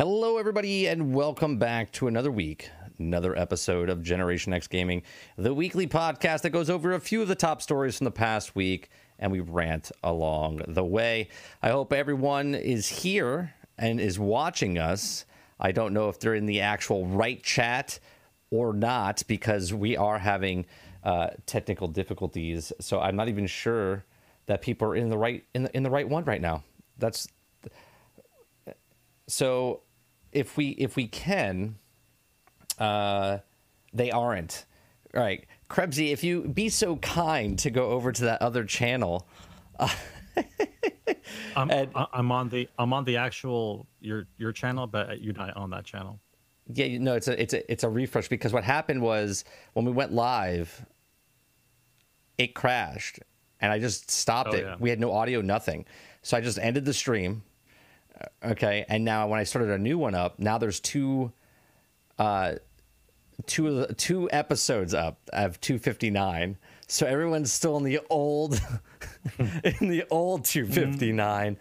Hello, everybody, and welcome back to another week, another episode of Generation X Gaming, the weekly podcast that goes over a few of the top stories from the past week, and we rant along the way. I hope everyone is here and is watching us. I don't know if they're in the actual right chat or not because we are having uh, technical difficulties. So I'm not even sure that people are in the right in the, in the right one right now. That's so if we if we can uh they aren't. All right. Krebsy if you be so kind to go over to that other channel. I'm, And- I'm on the I'm on the actual your your channel, but you're not on that channel. yeah you know it's a it's a it's a refresh because what happened was when we went live it crashed and i just stopped Oh, it. yeah. we had no audio nothing. So i just ended the stream okay and now when i started a new one up now there's two uh two two episodes up of 259 so everyone's still in the old in the old 259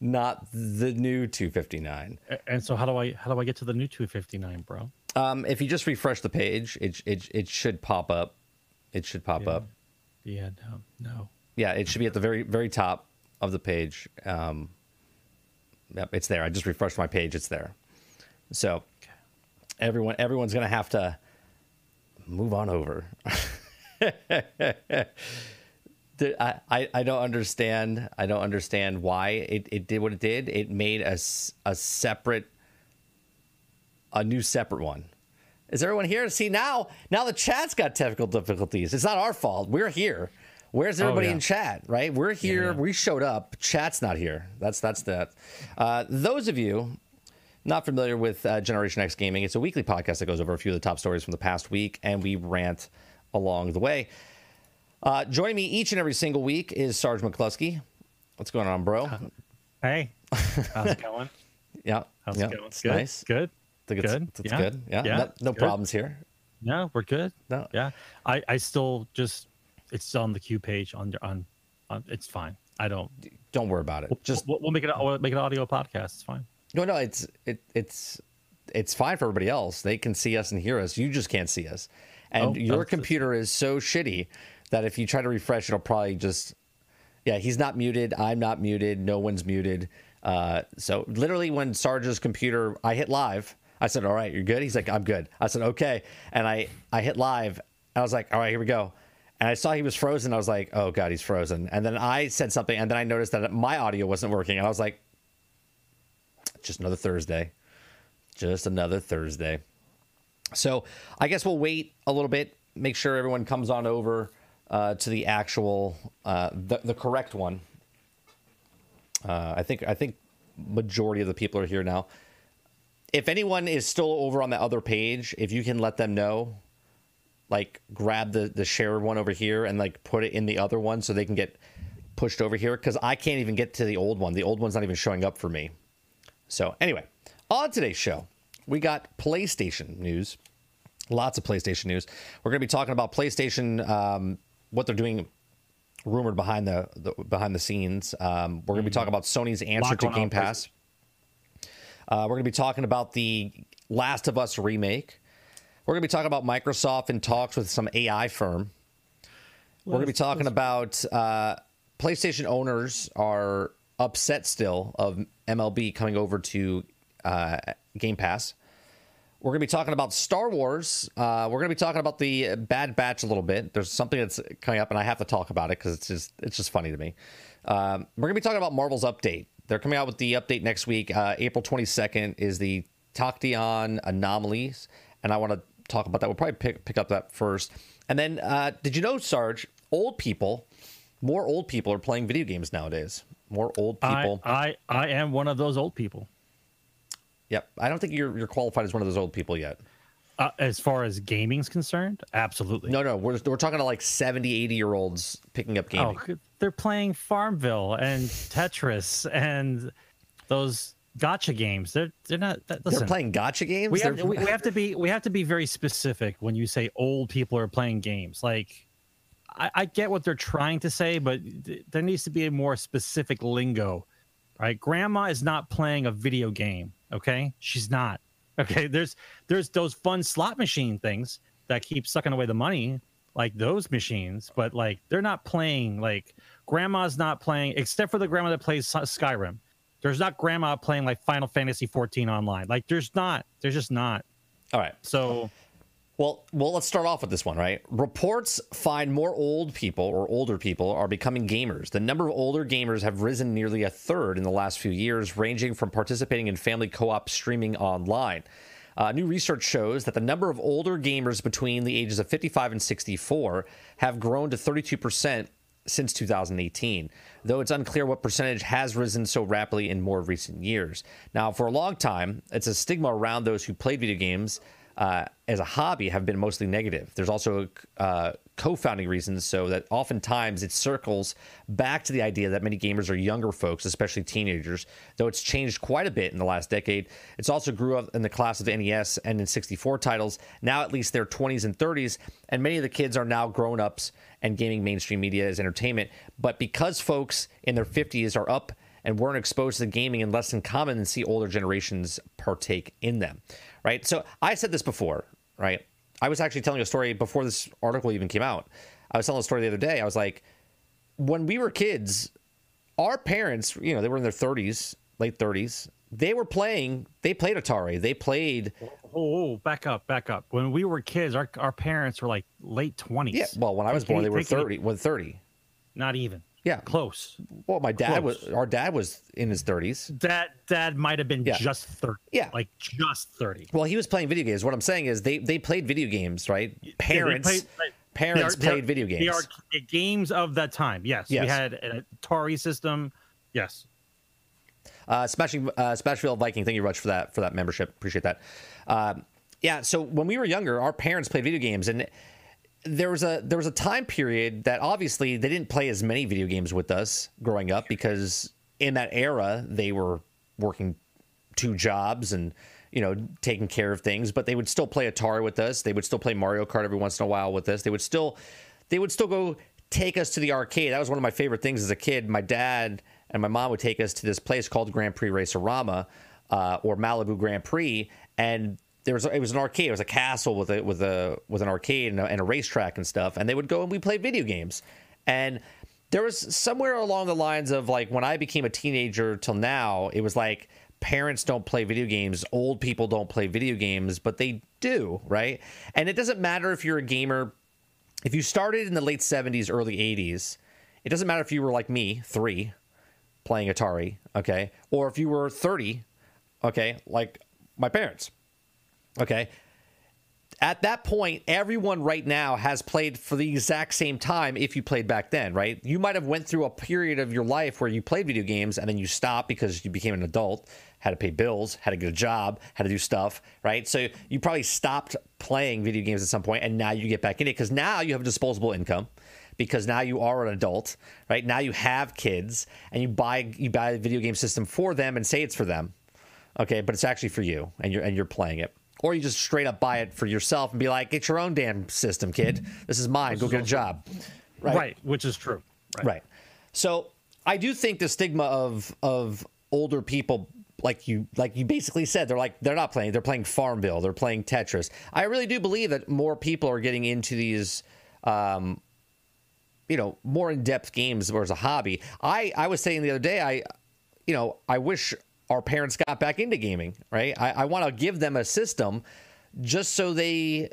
not the new 259 And so how do I how do I get to the new 259, bro? um if you just refresh the page it it, it should pop up. It should pop up. Yeah, no, no. yeah it should be at the very very top of the page. Um yep it's there. I just refreshed my page. It's there. So everyone everyone's gonna have to move on over. I, I, I don't understand i don't understand why it, it did what it did. It made a, a separate a new separate one. Is everyone here? See now now the chat's got technical difficulties. It's not our fault. We're here where's everybody yeah. in chat right we're here yeah. we showed up chat's not here that's that's that uh, those of you not familiar with uh, generation x gaming it's a weekly podcast that goes over a few of the top stories from the past week and we rant along the way uh, joining me each and every single week is sarge mccluskey what's going on bro Hey, how's it going? yeah How's yeah it going? it's good. nice Good. it's, good. it's yeah. good yeah, Yeah. no, no good. problems here Yeah, we're good. No. Yeah. I I still just it's still on the queue page on on on. It's fine. I don't. don't worry about it just we'll, we'll make it we'll make an audio podcast. It's fine. No, no, it's it, it's it's fine for everybody else. They can see us and hear us. You just can't see us. And Oh, your computer is so shitty that if you try to refresh, it'll probably just yeah. He's not muted. I'm not muted. No one's muted. Uh, so literally, when Sarge's computer, I hit live. I said, "All right, you're good." He's like, "I'm good." I said, "Okay," and I I hit live. I was like, "All right, here we go." And I saw he was frozen. I was like, "Oh God, he's frozen." And then I said something, and then I noticed that my audio wasn't working, and I was like, "Just another Thursday." just another Thursday. So I guess we'll wait a little bit, make sure everyone comes on over uh, to the actual, uh, the, the correct one. Uh, I think I think majority of the people are here now. If anyone is still over on the other page, if you can let them know, like grab the the shared one over here and like put it in the other one so they can get pushed over here because I can't even get to the old one. The old one's not even showing up for me. So anyway, on today's show, we got PlayStation news. Lots of PlayStation news. We're going to be talking about PlayStation, um, what they're doing, rumored behind the, the behind the scenes. Um, we're going to be talking about Sony's answer to Game Pass. Uh, we're going to be talking about the Last of Us remake. We're going to be talking about Microsoft and talks with some AI firm. We're going to be talking about uh, PlayStation owners are upset still of MLB coming over to uh, Game Pass. We're going to be talking about Star Wars. Uh, we're going to be talking about the Bad Batch a little bit. There's something that's coming up, and I have to talk about it because it's just it's just funny to me. Um, we're going to be talking about Marvel's update. They're coming out with the update next week. Uh, April 22nd is the Tachyon anomalies, and I want to talk about that. We'll probably pick pick up that first, and then uh, did you know, Sarge? Old people, more old people are playing video games nowadays. More old I, people. I I am one of those old people. Yep. I don't think you're you're qualified as one of those old people yet. Uh, as far as gaming's concerned, absolutely. No, no, we're we're talking to like 70, 80 year olds picking up gaming. Oh, they're playing Farmville and Tetris and those gotcha games. They're they're not. That, listen, They're playing gotcha games. we have, we, we have to be we have to be very specific when you say old people are playing games. Like, I, I get what they're trying to say, but th- there needs to be a more specific lingo. Right? Grandma is not playing a video game. Okay, she's not. Okay, there's there's those fun slot machine things that keep sucking away the money, like those machines. But like they're not playing. Like grandma's not playing, except for the grandma that plays Skyrim. There's not grandma playing like Final Fantasy 14 online. Like there's not. There's just not. All right. So Well, well, let's start off with this one, right? Reports find more old people or older people are becoming gamers. The number of older gamers have risen nearly a third in the last few years, ranging from participating in family co-op streaming online. Uh, new research shows that the number of older gamers between the ages of 55 and 64 have grown to 32% since 2018, though it's unclear what percentage has risen so rapidly in more recent years. Now, for a long time, it's a stigma around those who played video games uh, as a hobby have been mostly negative. There's also uh, co-founding reasons, so that oftentimes it circles back to the idea that many gamers are younger folks, especially teenagers. Though it's changed quite a bit in the last decade, it's also grew up in the class of NES and N64 titles. Now at least they're 20s and 30s, and many of the kids are now grown-ups and gaming mainstream media as entertainment. But because folks in their 50s are up and weren't exposed to gaming and less than common than see older generations partake in them, right? So I said this before, right? I was actually telling a story before this article even came out. I was telling a story the other day. I was like, when we were kids, our parents, you know, they were in their 30s, late 30s. They were playing, they played Atari. They played, oh, oh, oh back up, back up. When we were kids, our our parents were like late 20s. yeah, well, when I was born, they- they were 30, when 30. Not even. Yeah. Close. Well, my dad was, our dad was in his 30s. Dad dad might have been Yeah. just 30. Yeah. Like just 30. Well, he was playing video games. What I'm saying is they they played video games, right? Parents played- they- parents played video games. They are the games of that time. Yes. Yes. We had an Atari system. Yes. Uh, Smashing uh, Smashville Viking, thank you very much for that for that membership. Appreciate that. Um, yeah, so when we were younger, our parents played video games, and there was a there was a time period that obviously they didn't play as many video games with us growing up because in that era they were working two jobs and you know taking care of things but they would still play atari with us. They would still play mario kart every once in a while with us. They would still they would still go take us to the arcade. That was one of my favorite things as a kid. My dad and my mom would take us to this place called grand prix racerama uh, or malibu grand prix and there was it was an arcade. It was a castle with a with a with an arcade and a, and a racetrack and stuff. And they would go and we played video games. And there was somewhere along the lines of like when I became a teenager till now, it was like parents don't play video games, old people don't play video games, but they do, right? And it doesn't matter if you're a gamer, if you started in the late 70s, early 80s, it doesn't matter if you were like me, three, playing Atari, okay, or if you were 30, okay, like my parents, okay? At that point everyone right now has played for the exact same time if you played back then right? You might have went through a period of your life where you played video games and then you stopped because you became an adult had to pay bills had to get a job had to do stuff right? So you probably stopped playing video games at some point and now you get back in it because now you have disposable income because now you are an adult right? Now you have kids and you buy you buy a video game system for them and say it's for them okay? But it's actually for you and you're and you're playing it or you just straight up buy it for yourself and be like get your own damn system kid. This is mine. Go get a job. Right. Which is true. right. So i do think the stigma of of older people like you like you basically said they're like they're not playing they're playing farmville they're playing tetris. I really do believe that more people are getting into these um you know more in-depth games as a hobby. I i was saying the other day i you know i wish our parents got back into gaming right? I, I want to give them a system just so they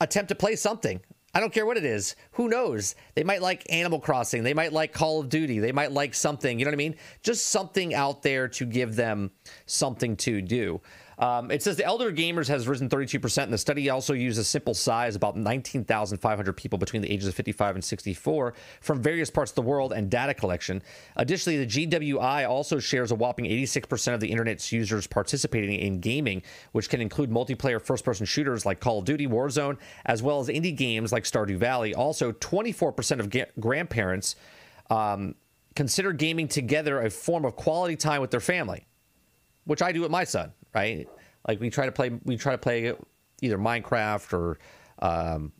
attempt to play something. I don't care what it is. Who knows? They might like animal crossing. They might like call of duty. They might like something you know what i mean? Just something out there to give them something to do Um, it says the elder gamers has risen 32%, and the study also used a simple size, about 19,500 people between the ages of 55 and 64 from various parts of the world and data collection. Additionally, the GWI also shares a whopping 86% of the internet's users participating in gaming, which can include multiplayer first person shooters like Call of Duty, Warzone, as well as indie games like Stardew Valley. Also, 24% of ga- grandparents um, consider gaming together a form of quality time with their family which I do with my son, right? Like we try to play, we try to play either Minecraft or um,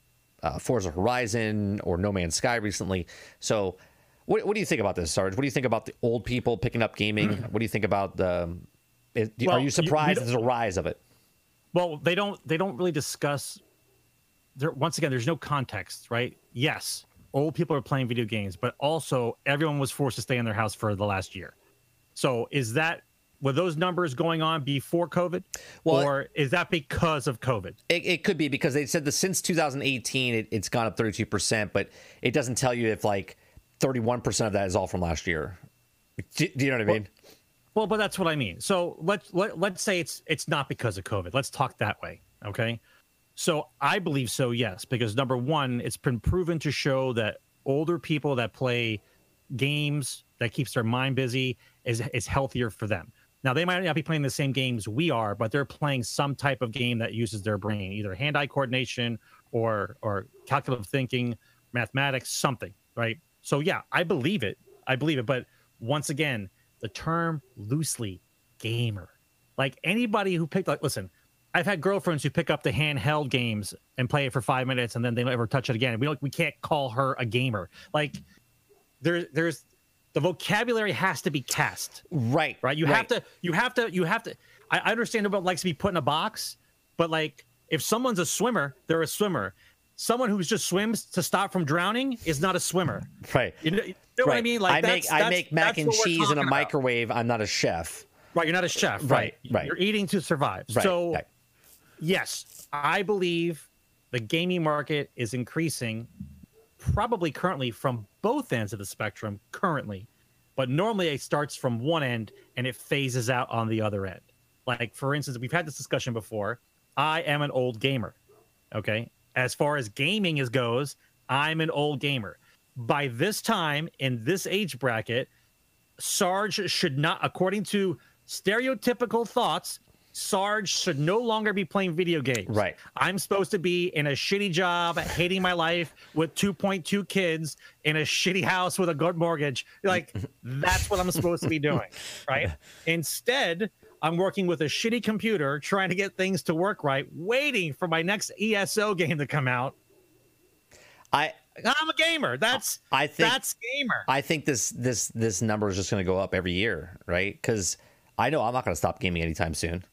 uh, Forza Horizon or No Man's Sky recently. So, what, what do you think about this, Sarge? What do you think about the old people picking up gaming? what do you think about the? Is, Well, are you you- surprised you there's a rise of it? Well, they don't they don't really discuss there once again there's no context, right? Yes, old people are playing video games, but also everyone was forced to stay in their house for the last year. So is that were those numbers going on before COVID? Well, or is that because of COVID? It, it could be because they said that since 2018 it, it's gone up 32 percent, but it doesn't tell you if like 31 percent of that is all from last year. Do, do you know what I mean? Well, but that's what I mean. So let's let, let's say it's it's not because of COVID. Let's talk that way, okay? So I believe so, yes, because number one, it's been proven to show that older people that play games that keeps their mind busy is is healthier for them. Now they might not be playing the same games we are, but they're playing some type of game that uses their brain, either hand-eye coordination or or calculative thinking, mathematics, something, right? So yeah, I believe it. I believe it, but once again, the term loosely gamer. Like anybody who picked like listen, I've had girlfriends who pick up the handheld games and play it for five minutes and then they don't ever touch it again. We don't we can't call her a gamer. Like there there's the vocabulary has to be cast. Right. Right. You have to you have to you have to I understand about likes to be put in a box, but like if someone's a swimmer, they're a swimmer. Someone who just swims to stop from drowning is not a swimmer. Right. You know, you know what I mean? Like I make that's- I make mac and cheese in a talking about. microwave. I'm not a chef. Right, you're not a chef. Right, Right, right. You're eating to survive. Right. So, right. yes, I believe the gaming market is increasing, probably currently from both ends of the spectrum. Currently, but normally it starts from one end and it phases out on the other end. Like for instance, we've had this discussion before. I am an old gamer. Okay, as far as gaming is goes, I'm an old gamer. By this time in this age bracket, Sarge should not, according to stereotypical thoughts, Sarge should no longer be playing video games. Right. I'm supposed to be in a shitty job, hating my life with 2.2 kids in a shitty house with a good mortgage. Like, that's what I'm supposed to be doing. Right. Instead, I'm working with a shitty computer, trying to get things to work right, waiting for my next ESO game to come out. I I'm a gamer. That's I think that's gamer. I think this this this number is just going to go up every year, right? Because I know I'm not going to stop gaming anytime soon,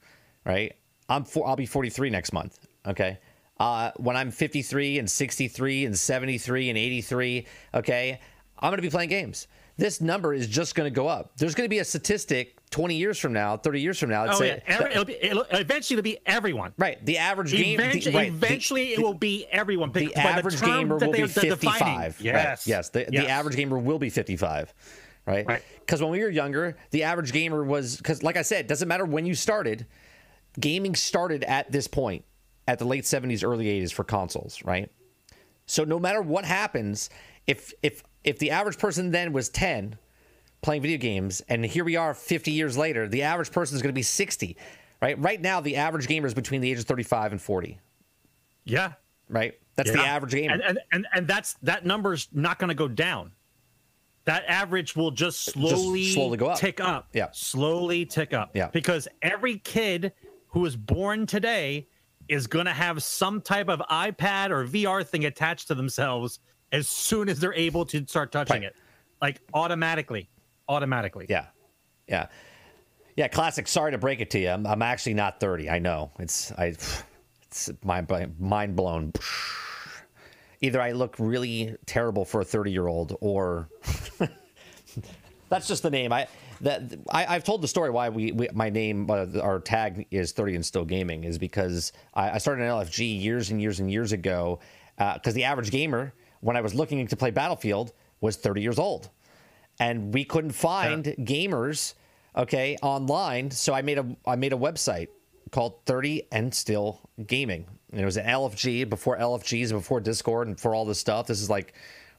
right? I'm for, I'll be 43 next month. Okay. Uh, when I'm 53 and 63 and 73 and 83, okay, I'm going to be playing games. This number is just going to go up. There's going to be a statistic 20 years from now, 30 years from now. I'd Oh yeah, Every, it'll be, it'll, eventually it'll be everyone. right. The average game. the- Eventually, the- it will be everyone. the average term gamer will be are defining- 55. Yes. Right. Yes. The, the average gamer will be 55. Right. Right. Because when we were younger, the average gamer was, because like I said, it doesn't matter when you started, gaming started at this point, at the late 70s, early 80s for consoles. Right. So no matter what happens, if, if, if the average person then was 10 playing video games, and here we are 50 years later, the average person is going to be 60. Right. Right now, the average gamer is between the ages of 35 and 40. Yeah. Right. That's the average gamer. And, and and and that's that number's not going to go down. That average will just slowly, slowly go up. tick up. Yeah. Slowly tick up. Yeah. Because every kid who is born today is going to have some type of iPad or VR thing attached to themselves as soon as they're able to start touching Right. it. Like automatically. Automatically. Yeah, yeah, yeah. Classic. Sorry to break it to you. I'm, I'm actually not 30. I know. It's I. It's mind mind blown. Either I look really terrible for a 30 year old, or that's just the name. I that I, I've told the story why we, we my name uh, our tag is 30 and still gaming is because I, I started an LFG years and years and years ago because the average gamer when I was looking to play Battlefield was 30 years old and we couldn't find gamers okay online so i made a i made a website called 30 and Still Gaming. And it was an LFG before LFGs, before Discord, and for all this stuff. This is like,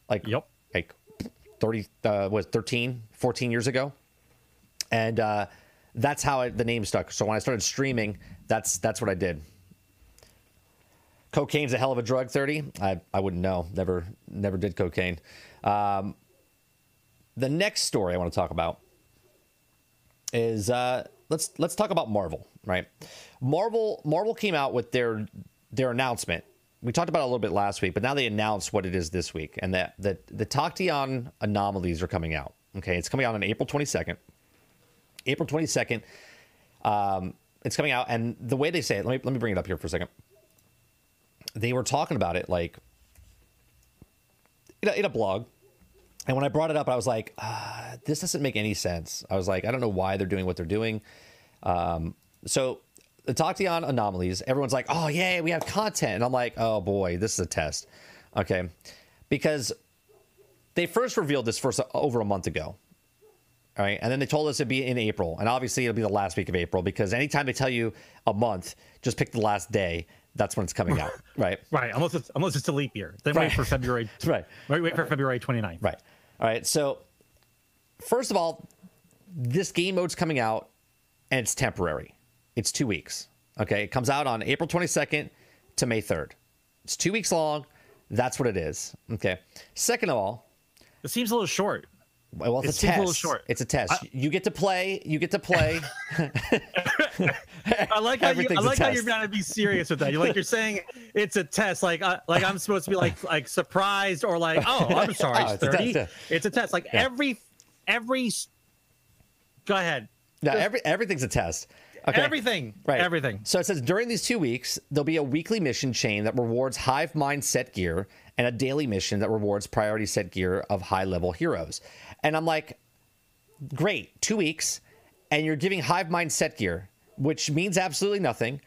like, Yep. like 30, uh, was 13, 14 years ago. And uh, that's how I, the name stuck. So when I started streaming, that's that's what I did. Cocaine's a hell of a drug. 30. I, I wouldn't know. Never never did cocaine. Um, the next story I want to talk about is uh, let's let's talk about Marvel, right? Marvel Marvel came out with their their announcement. We talked about it a little bit last week, but now they announced what it is this week, and that that the Tachyon anomalies are coming out. Okay, it's coming out on April twenty second. April twenty second. Um, it's coming out, and the way they say it, let me let me bring it up here for a second. They were talking about it like in a, in a blog, and when I brought it up, I was like, ah, this doesn't make any sense. I was like, I don't know why they're doing what they're doing. Um, so the Tachyon anomalies, everyone's like, oh, yay, we have content. And I'm like, oh boy, this is a test. Okay. Because they first revealed this first over a month ago. All right. And then they told us it'd be in April. And obviously it'll be the last week of April because anytime they tell you a month, just pick the last day. That's when it's coming out. Right. Right. Unless it's unless it's a leap year. Then Right. wait for February. Right. Wait, wait for February 29th. Right. All right. So, first of all, this game mode's coming out and it's temporary. It's two weeks. Okay. It comes out on April 22nd to May 3rd. It's two weeks long. That's what it is. Okay. Second of all, It seems a little short. Well, it's It a test. short. It's a test. you get to play. You get to play. I like how you, I like how you're trying to be serious with that. You're like you're saying it's a test, like uh, like I'm supposed to be like like surprised or like oh I'm sorry, Oh, it's it's a thirty. test, It's a test. Like every every. Go ahead. no, every, everything's a test. Okay. Everything. Right. Everything. So it says during these two weeks, there'll be a weekly mission chain that rewards Hive Mind set gear and a daily mission that rewards priority set gear of high level heroes. And I'm like, great, two weeks, and you're giving Hive Mind set gear, which means absolutely nothing.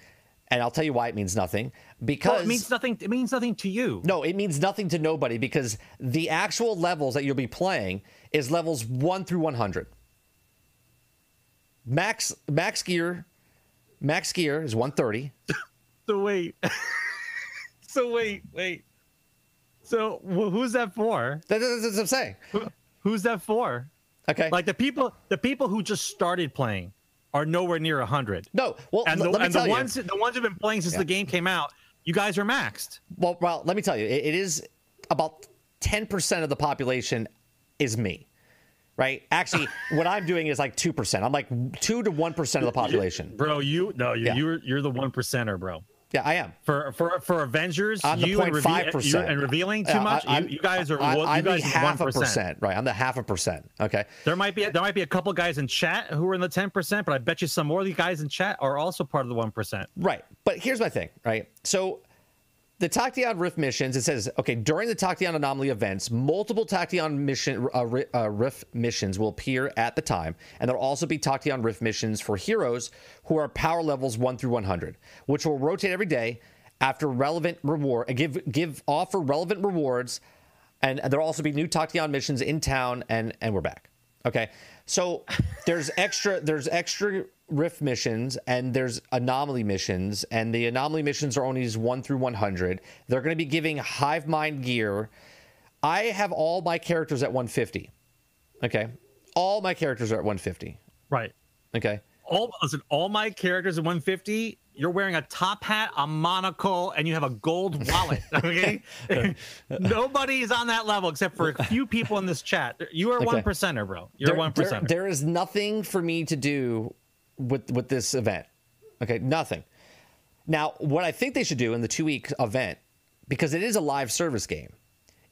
And I'll tell you why it means nothing. Because Well, it means nothing. It means nothing to you. no, it means nothing to nobody because the actual levels that you'll be playing is levels 1 through 100. Max max gear max gear is 130. So wait. so wait, wait. So wh- who's that for? That- That's, that's what I'm saying. Who- Who's that for? Okay. Like the people, the people who just started playing are nowhere near hundred. no, well, and the, let me and tell the you. ones the ones who've been playing since Yeah. the game came out, you guys are maxed. Well, well, let me tell you. It, it is about 10% of the population is me. Right? Actually, what I'm doing is like 2%. I'm like 2 to 1% of the population. Bro, you no, you Yeah. you're you're the one percenter, bro. Yeah, I am. For for for Avengers, I'm the you and, 0.5%. and revealing too Yeah, much. I- you, you guys are I, I'm you guys the half one a percent. Right. I'm the half a percent. Okay. There might be there might be a couple guys in chat who are in the ten percent, but I bet you some more of the guys in chat are also part of the one percent. Right. But here's my thing, right? So the Tachyon Rift missions, it says, okay, during the Tachyon Anomaly events, multiple Tachyon mission uh, uh, Rift missions will appear at the time, and there'll also be Tachyon Rift missions for heroes who are power levels 1 through 100, which will rotate every day after relevant reward, uh, give give offer relevant rewards, and there'll also be new Tachyon missions in town, and and we're back. Okay, so there's extra there's extra rift missions and there's anomaly missions, and the anomaly missions are only one through 100. They're going to be giving hive mind gear. I have all my characters at 150. Okay, all my characters are at 150. Right. Okay, All listen, all my characters at 150. You're wearing a top hat, a monocle, and you have a gold wallet. Okay. Nobody is on that level except for a few people in this chat. You are Okay. one percenter, bro. You're There- one there- there is nothing for me to do with with this event. Okay, nothing. Now, what I think they should do in the two week event, because it is a live service game,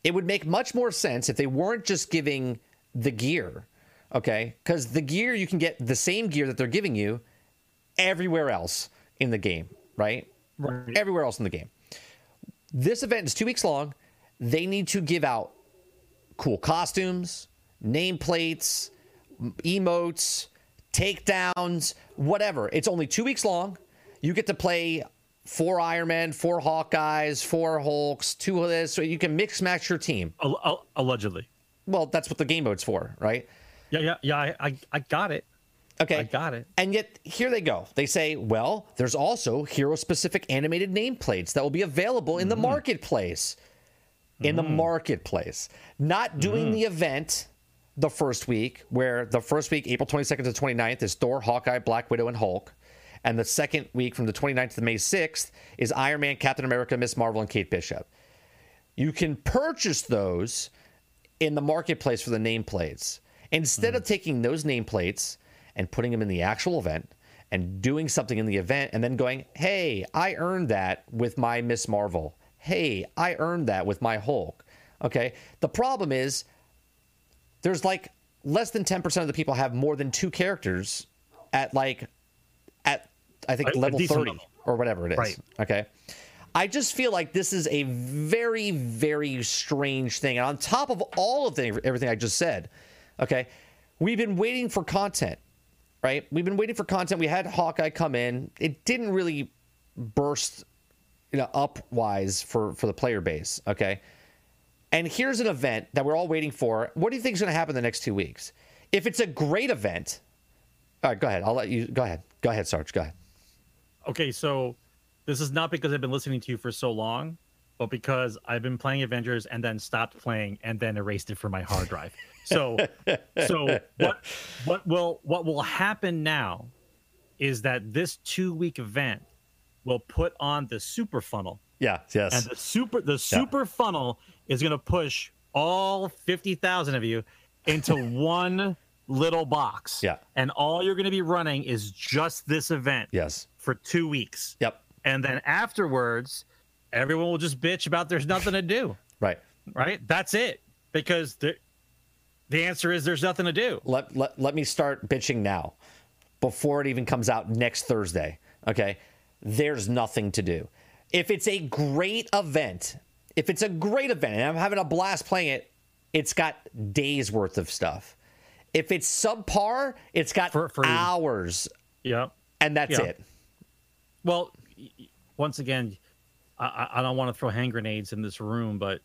it would make much more sense if they weren't just giving the gear. Okay, because the gear you can get the same gear that they're giving you everywhere else in the game, right? Right. Everywhere else in the game. This event is two weeks long. They need to give out cool costumes, nameplates, emotes, takedowns, whatever. It's only two weeks long. You get to play four Iron Man, four Hawkeyes, four Hulks, two of this. So you can mix match your team. Al- al- allegedly. Well, that's what the game mode's for, right? Yeah, yeah, yeah. I, I, I got it. Okay. I got it. And yet here they go. They say, well, there's also hero specific animated nameplates that will be available in the mm. marketplace. In the mm. marketplace. Not doing mm. the event the first week, where the first week, April 22nd to 29th, is Thor, Hawkeye, Black Widow, and Hulk. And the second week from the 29th to May 6th is Iron Man, Captain America, Miss Marvel, and Kate Bishop. You can purchase those in the marketplace for the nameplates. Instead of taking those nameplates and putting them in the actual event and doing something in the event and then going, hey, I earned that with my Miss Marvel. Hey, I earned that with my Hulk. Okay. The problem is there's like less than 10% of the people have more than two characters at like, at I think A- a level decent 30 level. or whatever it is. Right. Okay. I just feel like this is a very, very strange thing. And on top of all of the, everything I just said, okay, we've been waiting for content, right? We've been waiting for content. We had Hawkeye come in. It didn't really burst, you know, upwise for for the player base, okay? And here's an event that we're all waiting for. What do you think is going to happen the next two weeks? If it's a great event, all right, go ahead. I'll let you go ahead. Go ahead, Sarge. Go ahead. Okay, so this is not because I've been listening to you for so long, but because I've been playing Avengers and then stopped playing and then erased it from my hard drive. So, so what what will what will happen now is that this two week event will put on the super funnel, Yeah. Yes. and the super the super funnel is going to push all fifty thousand of you into one little box. Yeah. and all you're going to be running is just this event yes. for two weeks. Yep. And then afterwards, everyone will just bitch about there's nothing to do, Right. right? That's it. Because the the answer is there's nothing to do. let, let, let me start bitching now before it even comes out next Thursday. Okay. There's nothing to do. If it's a great event, if it's a great event and I'm having a blast playing it, it's got days worth of stuff. If it's subpar, it's got For- hours Yeah. and that's Yeah. it. Well, once again, I- I, don't want to throw hand grenades in this room, but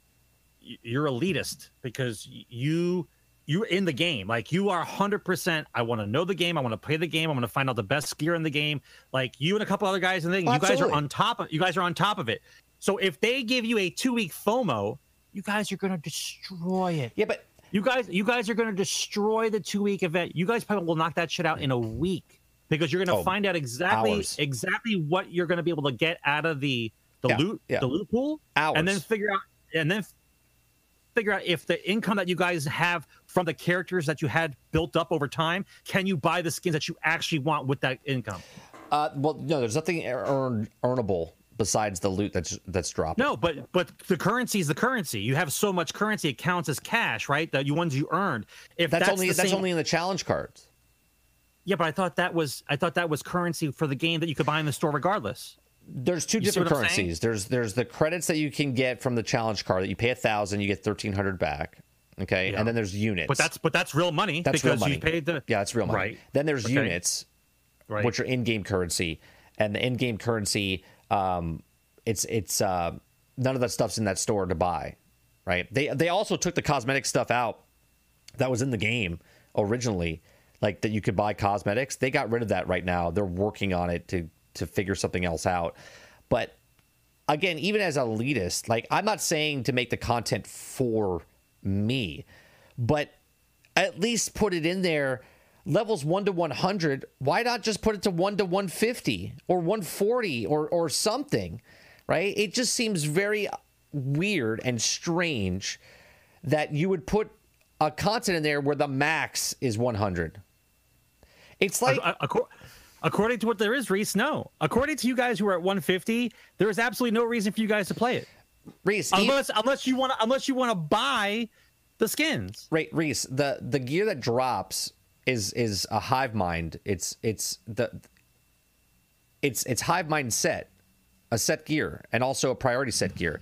you're elitist because you you're in the game. Like you are 100%. I want to know the game. I want to play the game. I want to find out the best gear in the game. Like you and a couple other guys in the thing. Oh, you guys are on top of you guys are on top of it. So if they give you a 2-week FOMO, you guys are going to destroy it. Yeah, but You guys, you guys are going to destroy the two week event. You guys probably will knock that shit out in a week because you're going to Oh, find out exactly hours. exactly what you're going to be able to get out of the the Yeah, loot yeah. the loot pool, and then figure out and then figure out if the income that you guys have from the characters that you had built up over time can you buy the skins that you actually want with that income. uh, well, no, there's nothing earn, earnable besides the loot that's that's dropped No, but but the currency is the currency. You have so much currency, it counts as cash, right? The ones you earned. If that's, that's, only that's same- only in the challenge cards. Yeah, but I thought that was I thought that was currency for the game that you could buy in the store regardless. There's two see different what I'm saying? currencies. There's there's the credits that you can get from the challenge card that you pay a thousand, you get thirteen hundred back. Okay, Yeah. and then there's units. But that's but that's real money that's real because money. you paid the yeah, it's real money. Right. Then there's Okay. units, Right. which are in-game currency, and the in-game currency, um, it's it's uh, none of that stuff's in that store to buy, right? They they also took the cosmetic stuff out that was in the game originally, like that you could buy cosmetics. They got rid of that right now. They're working on it to to figure something else out, but again, even as elitist, like I'm not saying to make the content for me, but at least put it in there levels 1 to 100 why not just put it to 1 to 150 or 140 or or something right? It just seems very weird and strange that you would put a content in there where the max is 100 it's like according to what there is, Reese, no. According to you guys who are at 150, there is absolutely no reason for you guys to play it. Reese, Unless unless you want to unless you want to buy the skins. Right, Reese, the the gear that drops is is a hive mind. It's it's the it's it's hive mind set, a set gear, and also a priority set gear.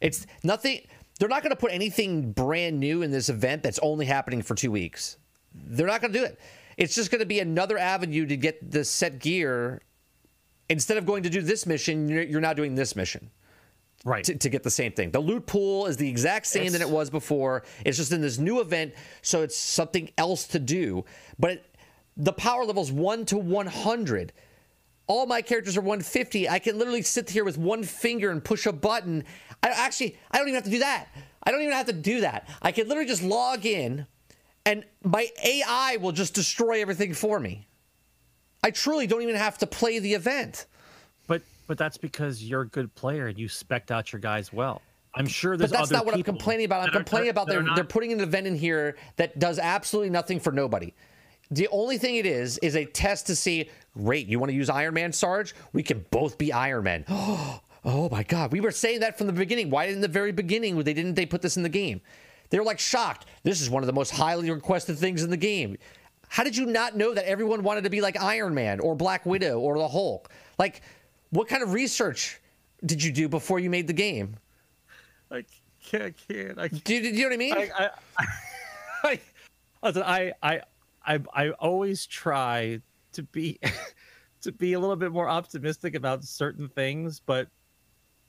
It's nothing. They're not going to put anything brand new in this event that's only happening for two weeks. They're not going to do it. It's just going to be another avenue to get the set gear. Instead of going to do this mission, you're, you're now doing this mission Right. to, to get the same thing. The loot pool is the exact same than it was before. It's just in this new event, so it's something else to do. But the power level's 1 to 100. All my characters are 150. I can literally sit here with one finger and push a button. I actually I don't even have to do that. I don't even have to do that. I can literally just log in and my AI will just destroy everything for me. I truly don't even have to play the event. But but that's because you're a good player and you spec out your guys well. I'm sure there's But that's other not what I'm complaining about. I'm complaining about they're, not- they're putting an event in here that does absolutely nothing for nobody. The only thing it is is a test to see, great, you want to use Iron Man, Sarge? We can both be Iron Man. Oh my God. We were saying that from the beginning. Why in the very beginning they didn't they put this in the game? They were like shocked. This is one of the most highly requested things in the game. How did you not know that everyone wanted to be like Iron Man or Black Widow or the Hulk? Like, what kind of research did you do before you made the game? I can't, I can't. I can't. Do you, do you know what I mean? I, I, I, listen, I, I, I, I always try to be, to be a little bit more optimistic about certain things, but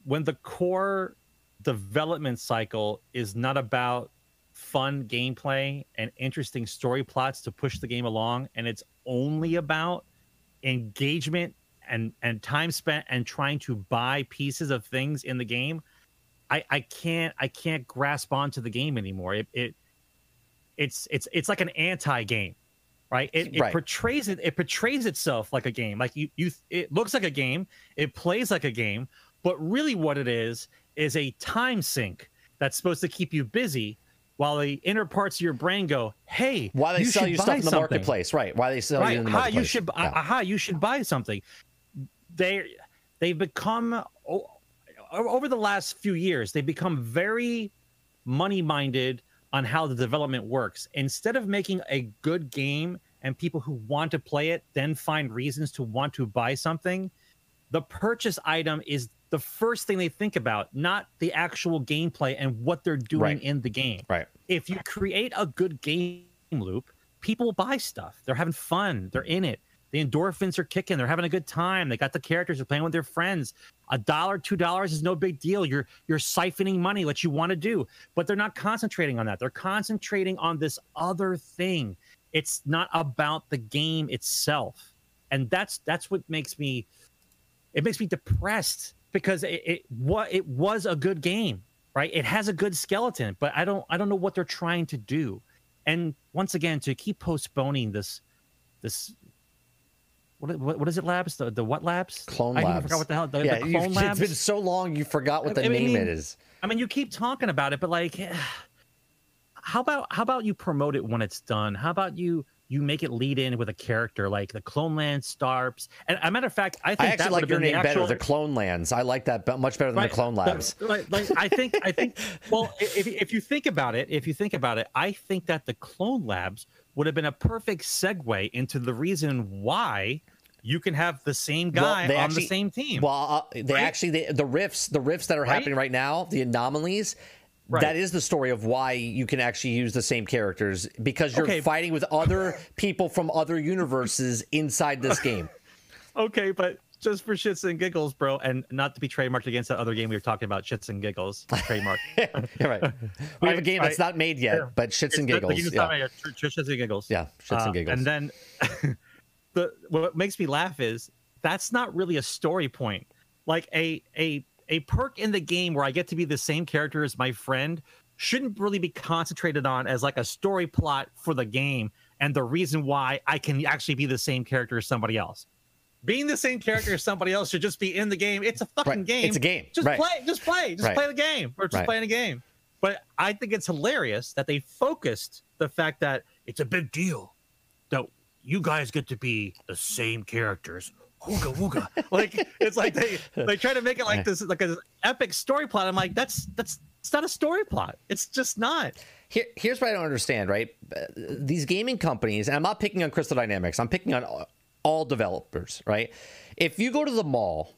when the core development cycle is not about fun gameplay and interesting story plots to push the game along, and it's only about engagement and and time spent and trying to buy pieces of things in the game I, I can't I can't grasp onto the game anymore. It, it it's it's it's like an anti-game, right? It, it Right. portrays it it portrays itself like a game. Like you you it looks like a game, it plays like a game, but really what it is is a time sink that's supposed to keep you busy while the inner parts of your brain go, "Hey, Why they you sell you stuff in the something." marketplace, right? Why they sell right. you in the aha, marketplace? you should Yeah. aha, you should buy something. They they've become over the last few years, they've become very money minded on how the development works. Instead of making a good game and people who want to play it then find reasons to want to buy something, the purchase item is the first thing they think about, not the actual gameplay and what they're doing Right. in the game Right. if you create a good game loop, people buy stuff. They're having fun. They're in it. The endorphins are kicking. They're having a good time. They got the characters. They're playing with their friends. A dollar, two dollars is no big deal. You're you're siphoning money, what you want to do, but they're not concentrating on that. They're concentrating on this other thing. It's not about the game itself, and that's that's what makes me it makes me depressed because it, it what it was a good game right it has a good skeleton but i don't i don't know what they're trying to do and once again to keep postponing this this what what, what is it labs the, the what labs Clone i Labs. even forgot what the hell the, yeah, the clone labs it's been so long you forgot what the I name mean- it is. I mean, you keep talking about it, but like, how about how about you promote it when it's done? How about you you make it lead in with a character like the Clone Land Starps? And a matter of fact, I I think actually that like would your name actual, better, the Clone Lands. I like that much better than Right, the Clone the- Labs. Like, like, I think, I think. Well, if if you think about it, if you think about it, I think that the Clone Labs would have been a perfect segue into the reason why you can have the same guy they on actually- the same team. Well, uh, they Right? actually they, the rifts, the rifts that are Right? happening right now, the anomalies. Right. That is the story of why you can actually use the same characters because you're Okay. fighting with other people from other universes inside this game. okay, but just for shits and giggles, bro, and not to be trademarked against that other game we were talking about, shits and giggles trademark. You're right. We have a game that's right. not made yet, Yeah. but shits It's and the- the giggles. Yeah. made yet, tr- tr- shits and giggles. Yeah, shits and Uh, giggles. And then the what makes me laugh is that's not really a story point. Like a a a perk in the game where I get to be the same character as my friend shouldn't really be concentrated on as like a story plot for the game and the reason why I can actually be the same character as somebody else. Being the same character as somebody else should just be in the game. It's a fucking Right, game. it's a game, Just right. play. Just play. Just Right. play the game. Or just playing a game. But I think it's hilarious that they focused the fact that it's a big deal that you guys get to be the same characters. Wooga wooga. like it's like they they try to make it like this like an epic story plot. I'm like, that's that's it's not a story plot. It's just not. Here, here's what I don't understand, right? Uh, These gaming companies, and I'm not picking on Crystal Dynamics, I'm picking on all- all developers, right? If you go to the mall,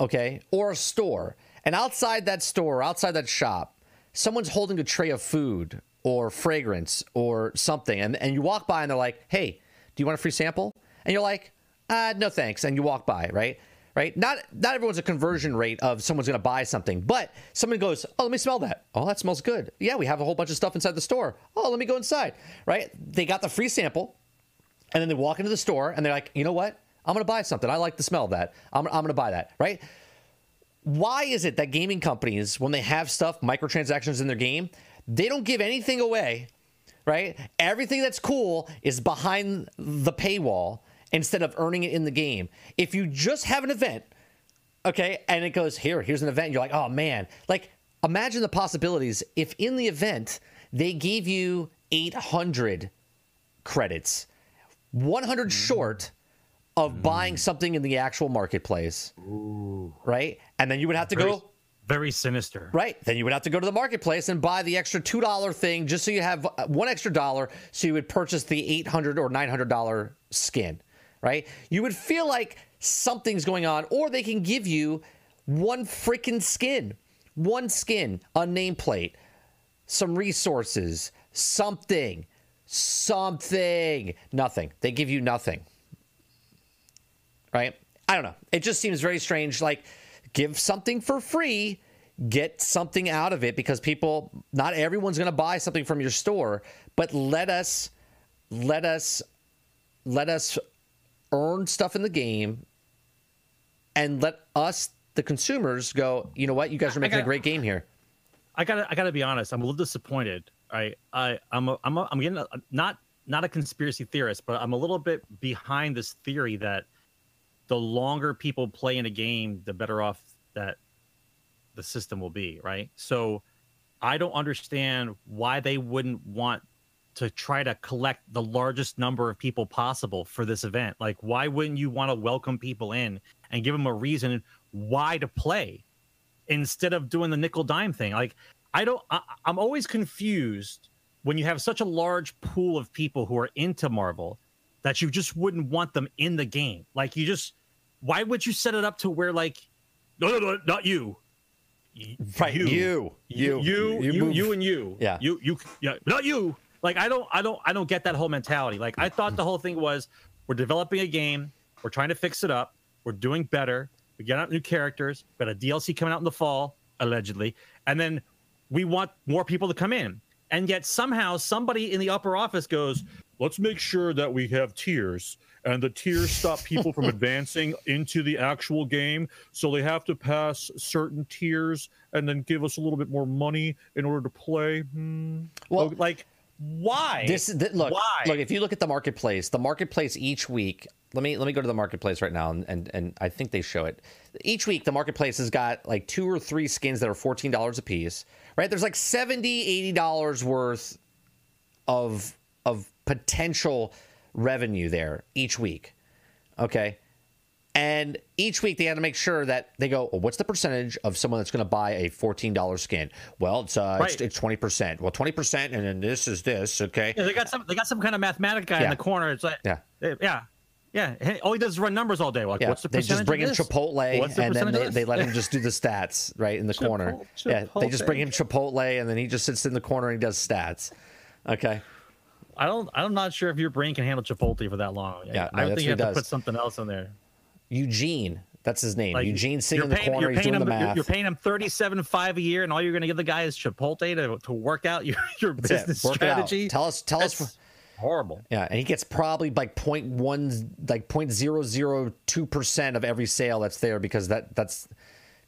okay, or a store, and outside that store, outside that shop, someone's holding a tray of food or fragrance or something, and, and you walk by and they're like, hey, do you want a free sample? And you're like, uh, no thanks, and you walk by, right? Right? Not not everyone's a conversion rate of someone's gonna buy something, but someone goes, Oh, let me smell that. Oh, that smells good. Yeah, we have a whole bunch of stuff inside the store. Oh, let me go inside. Right? They got the free sample. and then they walk into the store and they're like, you know what? I'm going to buy something. I like the smell of that. I'm, I'm going to buy that, right? Why is it that gaming companies, when they have stuff, microtransactions in their game, they don't give anything away, right? Everything that's cool is behind the paywall instead of earning it in the game. If you just have an event, okay, and it goes here, here's an event, you're like, oh man, like imagine the possibilities if in the event they gave you 800 credits, 100 short of buying something in the actual marketplace, right? And then you would have to Very, go very sinister. Right. Then you would have to go to the marketplace and buy the extra two dollar thing just so you have uh, one extra dollar, so you would purchase the eight hundred or nine hundred dollar skin. Right. You would feel like something's going on, or they can give you one freaking skin, one skin, a nameplate, some resources, something, something, nothing. They give you nothing. Right. I don't know. It just seems very strange. Like, give something for free, get something out of it because people, not everyone's going to buy something from your store, but let us, let us, let us earn stuff in the game and let us, the consumers, go, you know what? You guys are making got- a great game here. I gotta I gotta be honest. I'm a little disappointed. I I I'm a, I'm a, I'm getting a, not not a conspiracy theorist, but I'm a little bit behind this theory that the longer people play in a game, the better off that the system will be. Right. So I don't understand why they wouldn't want to try to collect the largest number of people possible for this event. Like, why wouldn't you want to welcome people in and give them a reason why to play? instead of doing the nickel dime thing. Like I don't I, I'm always confused when you have such a large pool of people who are into Marvel that you just wouldn't want them in the game. Like you just why would you set it up to where like no no no not you. Right, you, you, you you you, move- you and you. Yeah. You you yeah, not you. Like I don't I don't I don't get that whole mentality. Like I thought the whole thing was we're developing a game, we're trying to fix it up, we're doing better, we get out new characters, we got a DLC coming out in the fall, allegedly, and then we want more people to come in. And yet somehow somebody in the upper office goes, let's make sure that we have tiers and the tiers stop people from advancing into the actual game. So they have to pass certain tiers and then give us a little bit more money in order to play. Hmm. Well, like, why? This th- look, Why? look. If you look at the marketplace, the marketplace each week. Let me let me go to the marketplace right now, and and, and I think they show it. Each week, the marketplace has got like two or three skins that are fourteen dollars a piece. Right? There's like 70 80 dollars worth of of potential revenue there each week. Okay. And each week they had to make sure that they go, well, what's the percentage of someone that's going to buy a $14 skin? Well, it's, uh, Right. it's 20%. Well, 20%, and then this is this. Okay. Yeah, they got some. They got some kind of mathematic guy Yeah. in the corner. It's like, Yeah. eh, yeah, yeah. Hey, All he does is run numbers all day. Like, Yeah, what's the percentage? they just bring in? Chipotle, the and then they, they let him just do the stats right in the corner. Chipotle- Yeah, they just bring him Chipotle, and then he just sits in the corner and he does stats. Okay. I don't. I'm not sure if your brain can handle Chipotle for that long. Yeah, I no, that's think you have he to put something else in there. Eugene, that's his name. Like, Eugene sitting in the paying- corner, You're he's doing the him. you're- math. You're paying him thirty-seven five a year, and all you're going to give the guy is Chipotle to, to work out your your That's it. business out. strategy. Tell us, tell us. That's horrible. Yeah, and he gets probably like point one, like point zero zero two percent of every sale that's there because that that's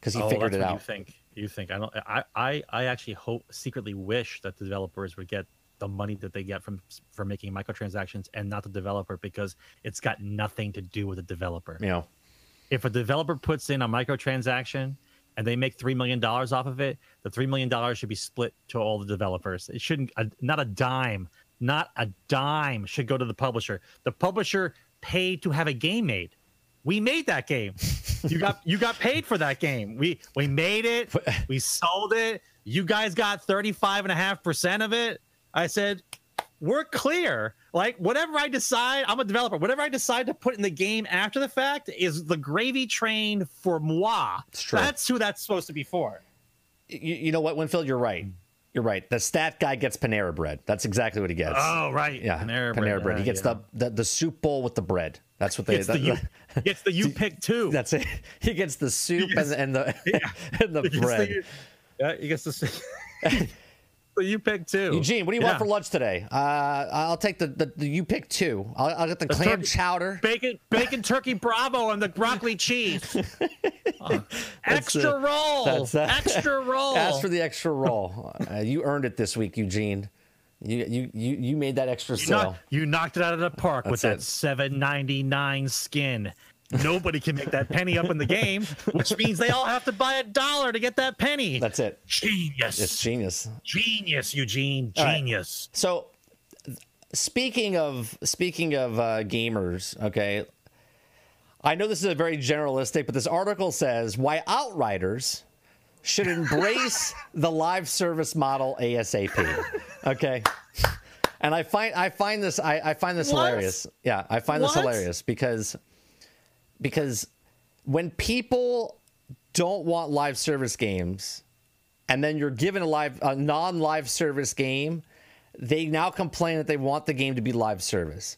because he Oh, figured it what out. You think? You think? I don't. I, I I actually hope secretly wish that the developers would get the money that they get from from making microtransactions and not the developer because it's got nothing to do with the developer. Know, if a developer puts in a microtransaction and they make three million dollars off of it, the three million dollars should be split to all the developers. It shouldn't a, not a dime, not a dime should go to the publisher. The publisher paid to have a game made. We made that game. You got you got paid for that game. We we made it. We sold it. You guys got 35 and a half percent of it. I said, we're clear. Like whatever I decide, I'm a developer. Whatever I decide to put in the game after the fact is the gravy train for moi. That's who that's supposed to be for. you, you know what, Winfield, you're right. You're right. The stat guy gets Panera bread. That's exactly what he gets. Oh right, yeah, Panera, Panera, bread. He gets yeah. the, the the soup bowl with the bread. That's what they. Gets the that- you, gets the you pick two. that's it. He gets the soup gets- and, and the and the He gets bread. the- yeah, he gets the. You pick two. Eugene, what do you Yeah. want for lunch today? Uh, I'll take the, the, the you pick two. I'll, I'll get the clam turkey- chowder. Bacon, bacon, turkey, bravo, and the broccoli cheese. Oh, extra uh, roll. that's, uh, extra roll. Ask for the extra roll. Uh, you earned it this week, Eugene. You you you, you made that extra you, sale. knock- you knocked it out of the park with that seven ninety nine skin. Nobody can make that penny up in the game, which means they all have to buy a dollar to get that penny. That's it. genius. It's genius. genius, Eugene. All right. Genius. So, speaking of speaking of uh, gamers, okay, I know this is a very generalistic, but this article says why Outriders should embrace the live service model ASAP. Okay. And I find I find this I, I find this What? hilarious. Yeah, I find this hilarious because because when people don't want live service games and then you're given a live a non-live service game they now complain that they want the game to be live service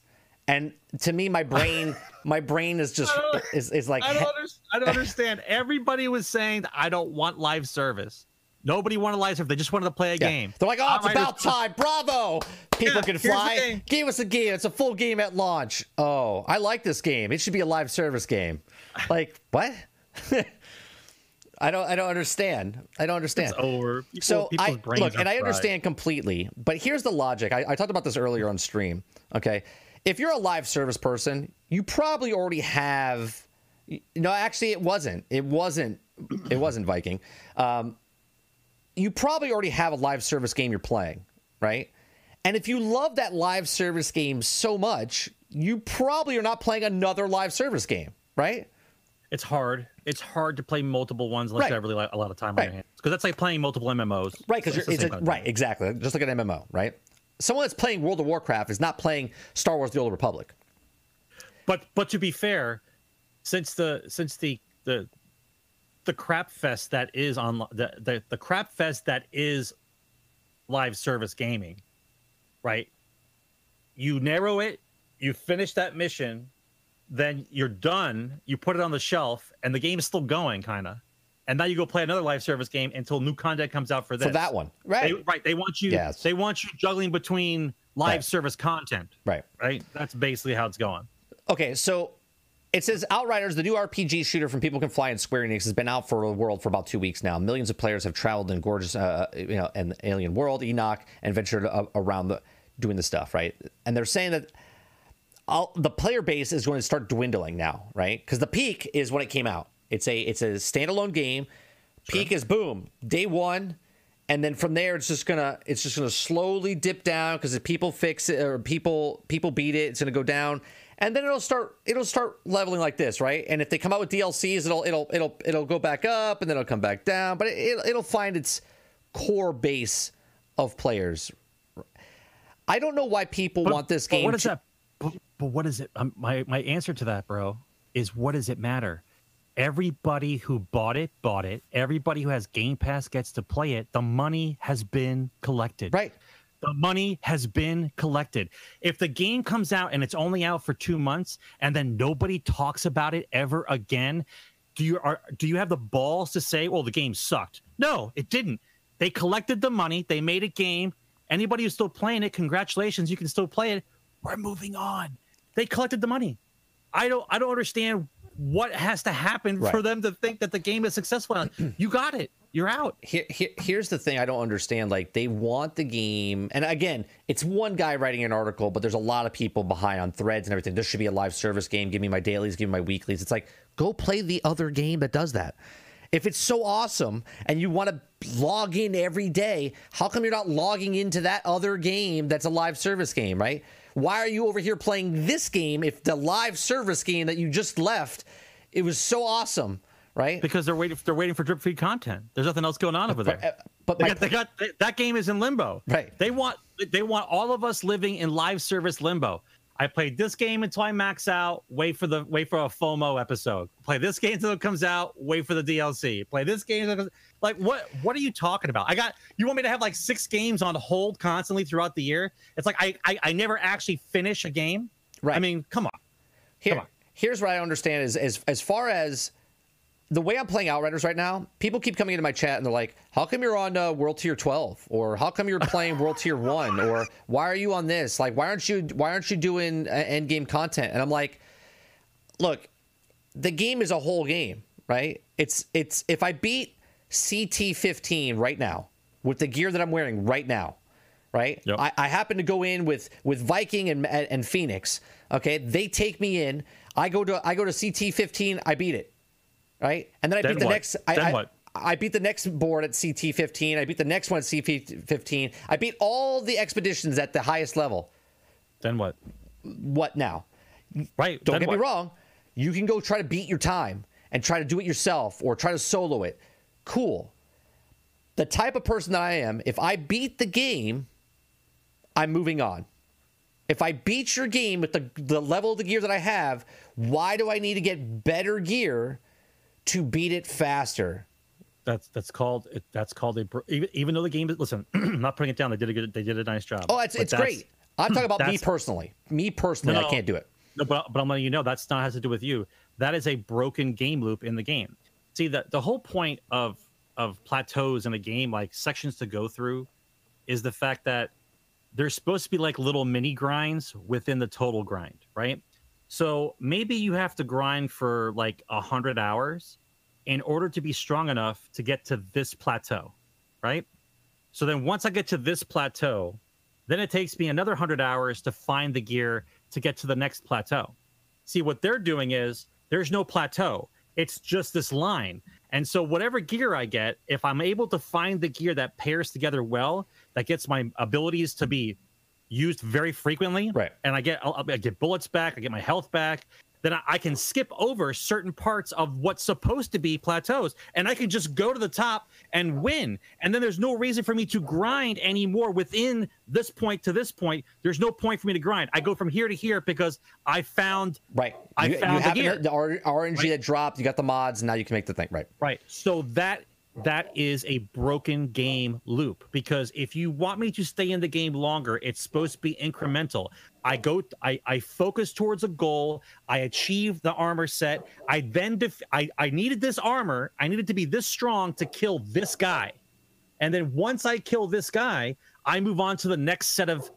and to me my brain my brain is just is, is like I don't, under, I don't understand. Everybody was saying I don't want live service. Nobody wanted live service. They just wanted to play a Yeah. game. They're like, oh, it's Outriders- about time. Bravo. People Yeah, can fly. game. Give us a game. It's a full game at launch. Oh, I like this game. It should be a live service game. Like, what? I don't I don't understand. I don't understand. It's over. People, so people's I brains look, and I fried. understand completely, but here's the logic. I, I talked about this earlier on stream. Okay, if you're a live service person, you probably already have. No, actually, it wasn't. It wasn't. It wasn't Viking. Um, you probably already have a live service game you're playing, right? And if you love that live service game so much, you probably are not playing another live service game, right? It's hard. It's hard to play multiple ones unless Right. you have really like, a lot of time Right. on your hands. Because that's like playing multiple MMOs. Right, because It's it's, a, same kind of right, exactly, just like an MMO, right? Someone that's playing World of Warcraft is not playing Star Wars: The Old Republic. But but to be fair, since the since the the the crap fest that is on the the, the crap fest that is live service gaming, right? You narrow it, you finish that mission, then you're done. You put it on the shelf, and the game is still going, kind of. And now you go play another live service game until new content comes out for this. For that one, right? They, right. They want you. Yes. They want you juggling between live Right. service content. Right. Right. That's basically how it's going. Okay, so it says Outriders, the new RPG shooter from People Can Fly and Square Enix, has been out for the world for about two weeks now. Millions of players have traveled in gorgeous, uh, you know, an alien world, Enoch, and ventured uh, around the doing the stuff, right? And they're saying that all, the player base is going to start dwindling now, right? Because the peak is when it came out. It's a it's a standalone game. Peak is boom, day one, and then from there it's just gonna it's just gonna slowly dip down because if people fix it or people people beat it, it's gonna go down, and then it'll start it'll start leveling like this, right? And if they come out with DLCs, it'll it'll it'll it'll go back up and then it'll come back down, but it, it'll find its core base of players. I don't know why people want this game. But what is to- that? But, but what is it? Um, my my answer to that, bro, is what does it matter? Everybody who bought it bought it. Everybody who has Game Pass gets to play it. The money has been collected. Right. The money has been collected. If the game comes out and it's only out for two months and then nobody talks about it ever again, do you are do you have the balls to say, "Well, the game sucked"? No, it didn't. They collected the money. They made a game. Anybody who's still playing it, congratulations, you can still play it. We're moving on. They collected the money. I don't. I don't understand what has to happen Right. for them to think that the game is successful. you got it. You're out. here, here, here's the thing I don't understand. Like they want the game, and again, it's one guy writing an article, but there's a lot of people behind on threads and everything. This should be a live service game. Give me my dailies, give me my weeklies. It's like go play the other game that does that. If it's so awesome and you want to log in every day, how come you're not logging into that other game that's a live service game, right? Why are you over here playing this game if the live service game that you just left, it was so awesome, right? because they're waiting. They're waiting for drip feed content. There's nothing else going on over there. but they got, they got they- that game is in limbo. Right. They want they want all of us living in live service limbo. I played this game until I max out. Wait for the wait for a FOMO episode. Play this game until it comes out. Wait for the DLC. Play this game. until it comes- Like what? What are you talking about? I got you want me to have like six games on hold constantly throughout the year? It's like I I, I never actually finish a game. Right. I mean, come on. Here, Come on. here's what I understand is as as far as the way I'm playing Outriders right now, people keep coming into my chat and they're like, "How come you're on uh, World Tier 12?" or "How come you're playing World Tier 1?" or "Why are you on this?" Like, why aren't you why aren't you doing uh, end game content? And I'm like, "Look, the game is a whole game, right? It's it's if I beat CT 15 right now with the gear that I'm wearing right now, right? Yep. I, I happen to go in with with Viking and, and Phoenix. Okay, they take me in. I go to I go to CT 15. I beat it, right? And then I Then beat the what? next. I, Then I, what? I beat the next board at CT 15. I beat the next one at CT 15. I beat all the expeditions at the highest level. Then what? What now? Right. Don't get what? me wrong. You can go try to beat your time and try to do it yourself or try to solo it. Cool. The type of person that I am, if I beat the game, I'm moving on. If I beat your game with the, the level of the gear that I have, why do I need to get better gear to beat it faster? That's that's called it, that's called a even, even though the game is listen I'm not putting it down they did a good they did a nice job Oh, it's, But it's great. I'm talking about me personally. Me personally, No, I can't do it. No, but, but I'm letting you know that's not has to do with you. That is a broken game loop in the game. See, the, the whole point of of plateaus in a game, like sections to go through, is the fact that they're supposed to be like little mini grinds within the total grind, right? So maybe you have to grind for like a hundred hours in order to be strong enough to get to this plateau, right? So then once I get to this plateau, then it takes me another 100 hours to find the gear to get to the next plateau. See, what they're doing is there's no plateau, it's just this line. And so, whatever gear I get, if I'm able to find the gear that pairs together well, that gets my abilities to be used very frequently, Right. and I get I'll, I get bullets back, I get my health back, then I, I can skip over certain parts of what's supposed to be plateaus, and I can just go to the top and win. And then there's no reason for me to grind anymore within this point to this point. There's no point for me to grind. I go from here to here because I found Right. I you, found you the gear. the, RNG Right. that dropped. You got the mods. Now you can make the thing. Right. Right. So that that is a broken game loop because if you want me to stay in the game longer, it's supposed to be incremental. I go I I focus towards a goal, I achieve the armor set, I then def- I I needed this armor, I needed to be this strong to kill this guy. And then once I kill this guy, I move on to the next set of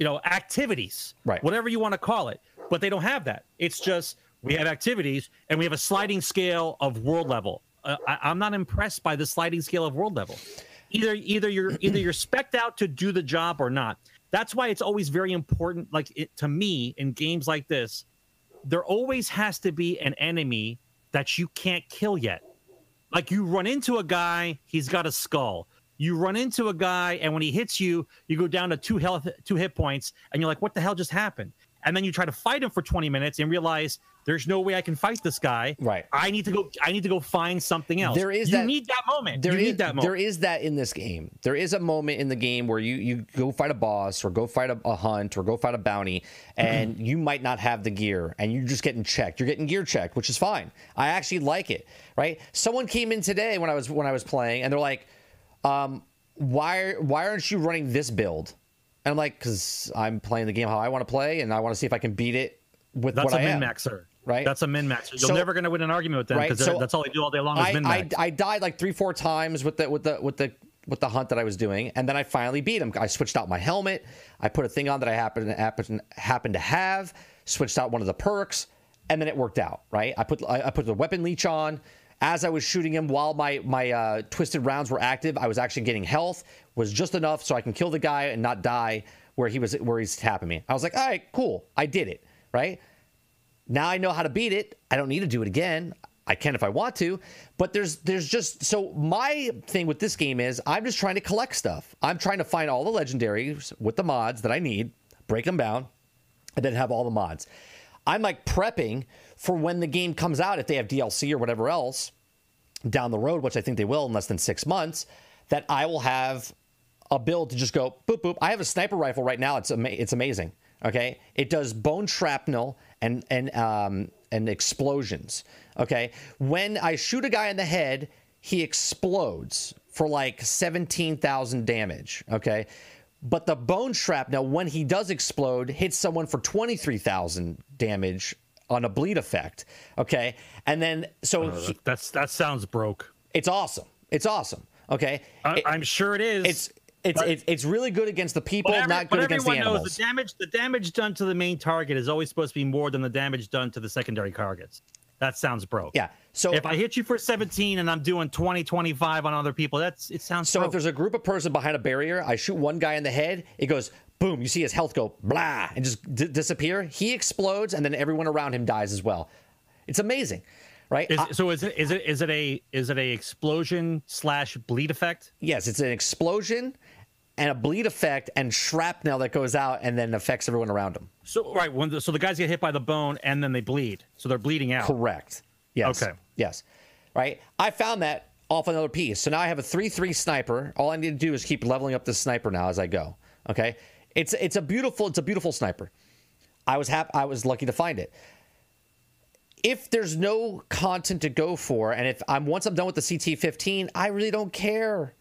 you know, activities, Right. Whatever you want to call it. But they don't have that. It's just we have activities and we have a sliding scale of world level. Uh, I, I'm not impressed by the sliding scale of world level. Either either you're either you're specked out to do the job or not. That's why it's always very important. Like it, to me in games like this, there always has to be an enemy that you can't kill yet. Like you run into a guy, he's got a skull. You run into a guy, and when he hits you, you go down to two health, two hit points, and you're like, "What the hell just happened?" And then you try to fight him for 20 minutes and realize there's no way I can fight this guy. Right. I need to go. I need to go find something else. There is you that- need that moment. There you is need that moment. there is that in this game. There is a moment in the game where you you go fight a boss or go fight a, a hunt or go fight a bounty, and you might not have the gear, and you're just getting checked. You're getting gear checked, which is fine. I actually like it. Right? Someone came in today when I was when I was playing, and they're like, um, "Why why aren't you running this build?" And I'm like, "Cause I'm playing the game how I want to play, and I want to see if I can beat it with That's what a min am." maxer. Right. That's a min maxer. You're So- never going to win an argument with them Right, because so that's all they do all day long is I, min I, max. I died like three four times with the with the with the with the hunt that I was doing, and then I finally beat him. I switched out my helmet. I put a thing on that I happen happen happened to have. Switched out one of the perks, and then it worked out. Right. I put I, I put the weapon leech on. As I was shooting him, while my my uh, twisted rounds were active, I was actually getting health. Was just enough so I can kill the guy and not die where he was where he's tapping me. I was like, all right, cool, I did it. Right. Now I know how to beat it. I don't need to do it again. I can if I want to, but there's there's just so my thing with this game is I'm just trying to collect stuff. I'm trying to find all the legendaries with the mods that I need, break them down, and then have all the mods. I'm like prepping for when the game comes out if they have DLC or whatever else down the road, which I think they will in less than 6 months, that I will have a build to just go boop boop. I have a sniper rifle right now. It's ama- it's amazing. Okay, it does bone shrapnel and and um and explosions. Okay, when I shoot a guy in the head, he explodes for like seventeen thousand damage. Okay. But the bone shrapnel, when he does explode, hits someone for 23,000 damage on a bleed effect. Okay, and then so he, That's that sounds broke. it's awesome. It's awesome. Okay, I, I'm sure it is. it's it's it's it's really good against the people, every- not good against the everyone animals. knows the damage. The damage done to the main target is always supposed to be more than the damage done to the secondary targets. That sounds broke. yeah. So If I hit you for 17 and I'm doing 20, 25 on other people, that's it sounds So broke. if there's a group of person behind a barrier, I shoot one guy in the head. It goes boom. You see his health go blah and just d- disappear. He explodes, and then everyone around him dies as well. It's amazing, right? Is, I- so is it is it is it a is it a explosion slash bleed effect? yes, it's an explosion and a bleed effect and shrapnel that goes out and then affects everyone around them. So right when the, so the guys get hit by the bone and then they bleed, so they're bleeding out. Correct. Yes. Okay. Yes. Right. I found that off another piece. So now I have a three-three sniper. All I need to do is keep leveling up the sniper now as I go. Okay. It's it's a beautiful it's a beautiful sniper. I was happy. I was lucky to find it. If there's no content to go for, and if I'm once I'm done with the CT15, I really don't care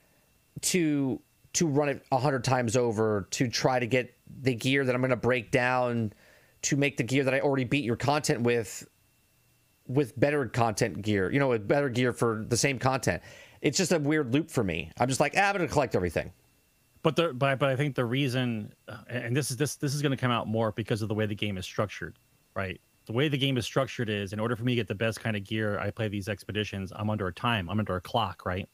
to to run it a hundred times over to try to get the gear that I'm going to break down to make the gear that I already beat your content with with better content gear, you know, with better gear for the same content. It's just a weird loop for me. I'm just like, ah, I'm going to collect everything. But the but but I think the reason, uh, and this is this this is going to come out more because of the way the game is structured, right? The way the game is structured is in order for me to get the best kind of gear, I play these expeditions. I'm under a time, I'm under a clock, right?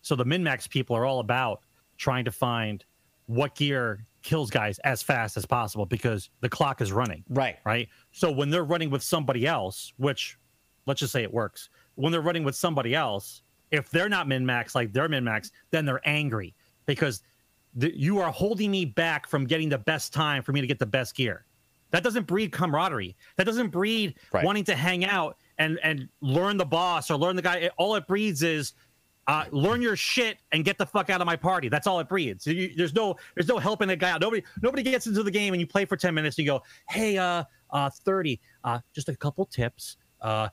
So the min max people are all about trying to find what gear kills guys as fast as possible because the clock is running Right. right? So when they're running with somebody else, which let's just say it works, when they're running with somebody else, if they're not min max like they're min max, then they're angry because the, you are holding me back from getting the best time for me to get the best gear. That doesn't breed camaraderie. That doesn't breed Right. wanting to hang out and and learn the boss or learn the guy. It- all it breeds is uh, learn your shit and get the fuck out of my party. That's all it breeds. You, there's no there's no helping a guy out. Nobody nobody gets into the game and you play for ten minutes and you go, hey, uh, uh, thirty, uh, just a couple tips. Uh,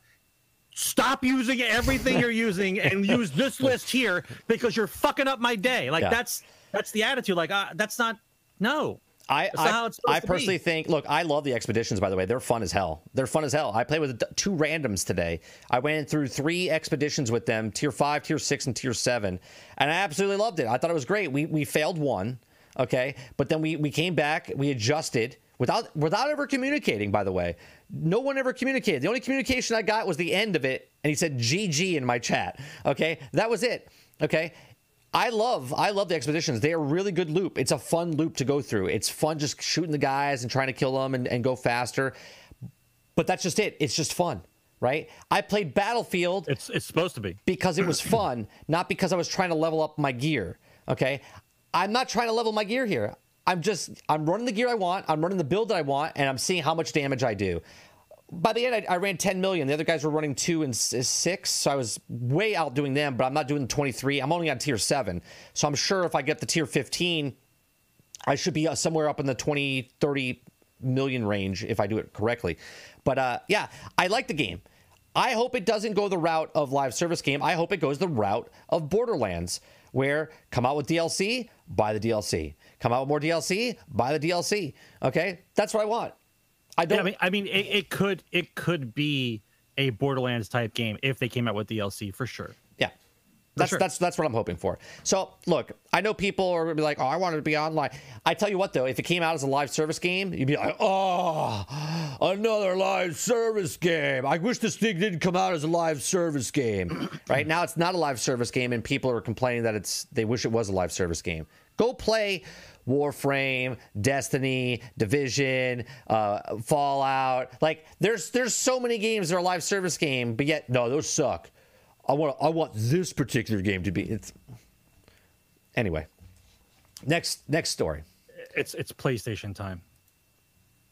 stop using everything you're using and use this list here because you're fucking up my day. Like Yeah. that's that's the attitude. Like uh, that's not no. I That's not how I, I personally be. think. Look, I love the expeditions. By the way, they're fun as hell. They're fun as hell. I played with two randoms today. I went through three expeditions with them: tier five, tier six, and tier seven, and I absolutely loved it. I thought it was great. We we failed one, okay, but then we we came back. We adjusted without without ever communicating. By the way, no one ever communicated. The only communication I got was the end of it, and he said GG in my chat. Okay, that was it. Okay. I love I love the expeditions. They are a really good loop. It's a fun loop to go through. It's fun just shooting the guys and trying to kill them and, and go faster. But that's just it. It's just fun, right? I played Battlefield It's it's supposed to be. because it was fun, not because I was trying to level up my gear. Okay. I'm not trying to level my gear here. I'm just I'm running the gear I want. I'm running the build that I want, and I'm seeing how much damage I do. By the end, I, I ran 10 million. The other guys were running two and six, so I was way outdoing them. But I'm not doing 23. I'm only on tier seven, so I'm sure if I get the tier 15, I should be uh, somewhere up in the 20, 30 million range if I do it correctly. But uh, yeah, I like the game. I hope it doesn't go the route of live service game. I hope it goes the route of Borderlands, where come out with DLC, buy the DLC. Come out with more DLC, buy the DLC. Okay, that's what I want. I don't. I mean, I mean, it, it could it could be a Borderlands type game if they came out with DLC for sure. Yeah. That's sure. that's that's what I'm hoping for. So look, I know people are gonna be like, "Oh, I wanted to be online." I tell you what, though, if it came out as a live service game, you'd be like, "Oh, another live service game." I wish this thing didn't come out as a live service game. right now, it's not a live service game, and people are complaining that it's they wish it was a live service game. Go play Warframe, Destiny, Division, uh, Fallout. Like, there's there's so many games that are live service game, but yet no, those suck. I want I want this particular game to be. It's anyway. Next next story. It's it's PlayStation time.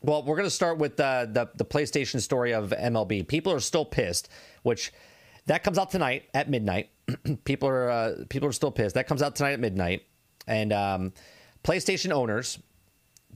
Well, we're going to start with uh, the the PlayStation story of MLB. People are still pissed, which that comes out tonight at midnight. people are uh, people are still pissed. That comes out tonight at midnight, and um, PlayStation owners.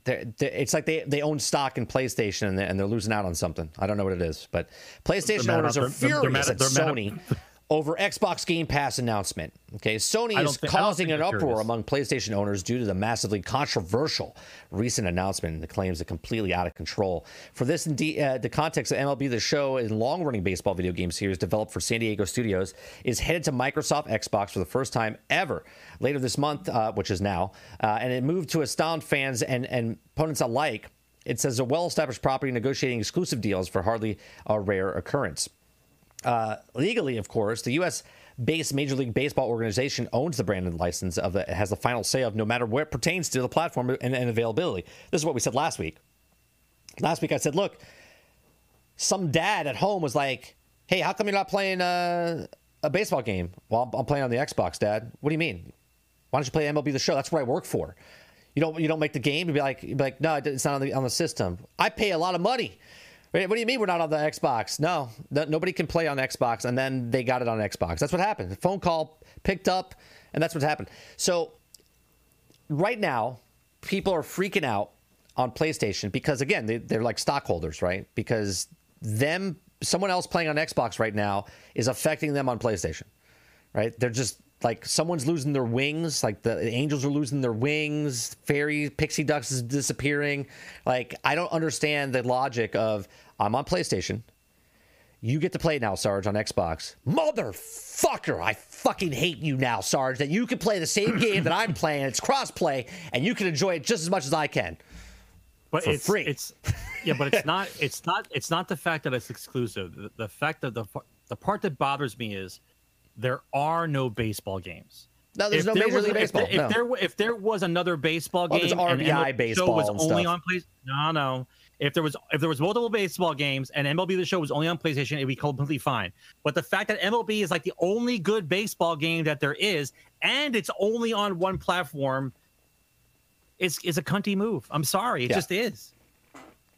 They're, they're- it's like they, they own stock in PlayStation and they're, and they're losing out on something. I don't know what it is, but PlayStation owners are they're- they're furious mad at at- they're mad Sony over Xbox Game Pass announcement. Okay, Sony is don't thi- I don't causing an uproar among PlayStation owners due to the massively controversial recent announcement and the claims are completely out of control. For this, in de- uh, the context of MLB The Show, a long-running baseball video game series developed for San Diego Studios, is headed to Microsoft Xbox for the first time ever later this month, uh, which is now, uh, and it moved to astound fans and, and opponents alike. It says a well-established property negotiating exclusive deals for hardly a rare occurrence. Uh, legally, of course, the U.S. based Major League Baseball organization owns the brand and license of the has the final say of no matter what it pertains to the platform and, and availability. This is what we said last week. Last week I said, look, some dad at home was like, "Hey, how come you're not playing uh, a baseball game?" Well, I'm, I'm playing on the Xbox, Dad. What do you mean? Why don't you play MLB The Show? That's what I work for. You don't you don't make the game. You'd be like, you'd be like, no, it's not on the on the system. I pay a lot of money. Wait, What do you mean we're not on the Xbox? No, no- nobody can play on Xbox, and then they got it on Xbox. That's what happened. The phone call picked up, and that's what happened. So right now, people are freaking out on PlayStation because again, they, they're like stockholders, right? Because them, someone else playing on Xbox right now is affecting them on PlayStation, right? They're just like someone's losing their wings, like the angels are losing their wings, fairy pixie ducks is disappearing. Like I don't understand the logic of I'm on PlayStation. You get to play now, Sarge, on Xbox. Motherfucker, I fucking hate you now, Sarge, that you can play the same game that I'm playing. It's crossplay, and you can enjoy it just as much as I can. but for it's free. it's yeah, but it's not it's not it's not the fact that it's exclusive. The, the fact that the the part that bothers me is there are no baseball games. No, there's If no there Major was- League if Baseball. there- If, there if there was another baseball Oh, game, there's and- and RBI baseball was and only stuff. on place. No, no. If there was if there was multiple baseball games and MLB the Show was only on PlayStation, it'd be completely fine. But the fact that MLB is like the only good baseball game that there is, and it's only on one platform, is is a cunty move. I'm sorry, it Yeah. just is.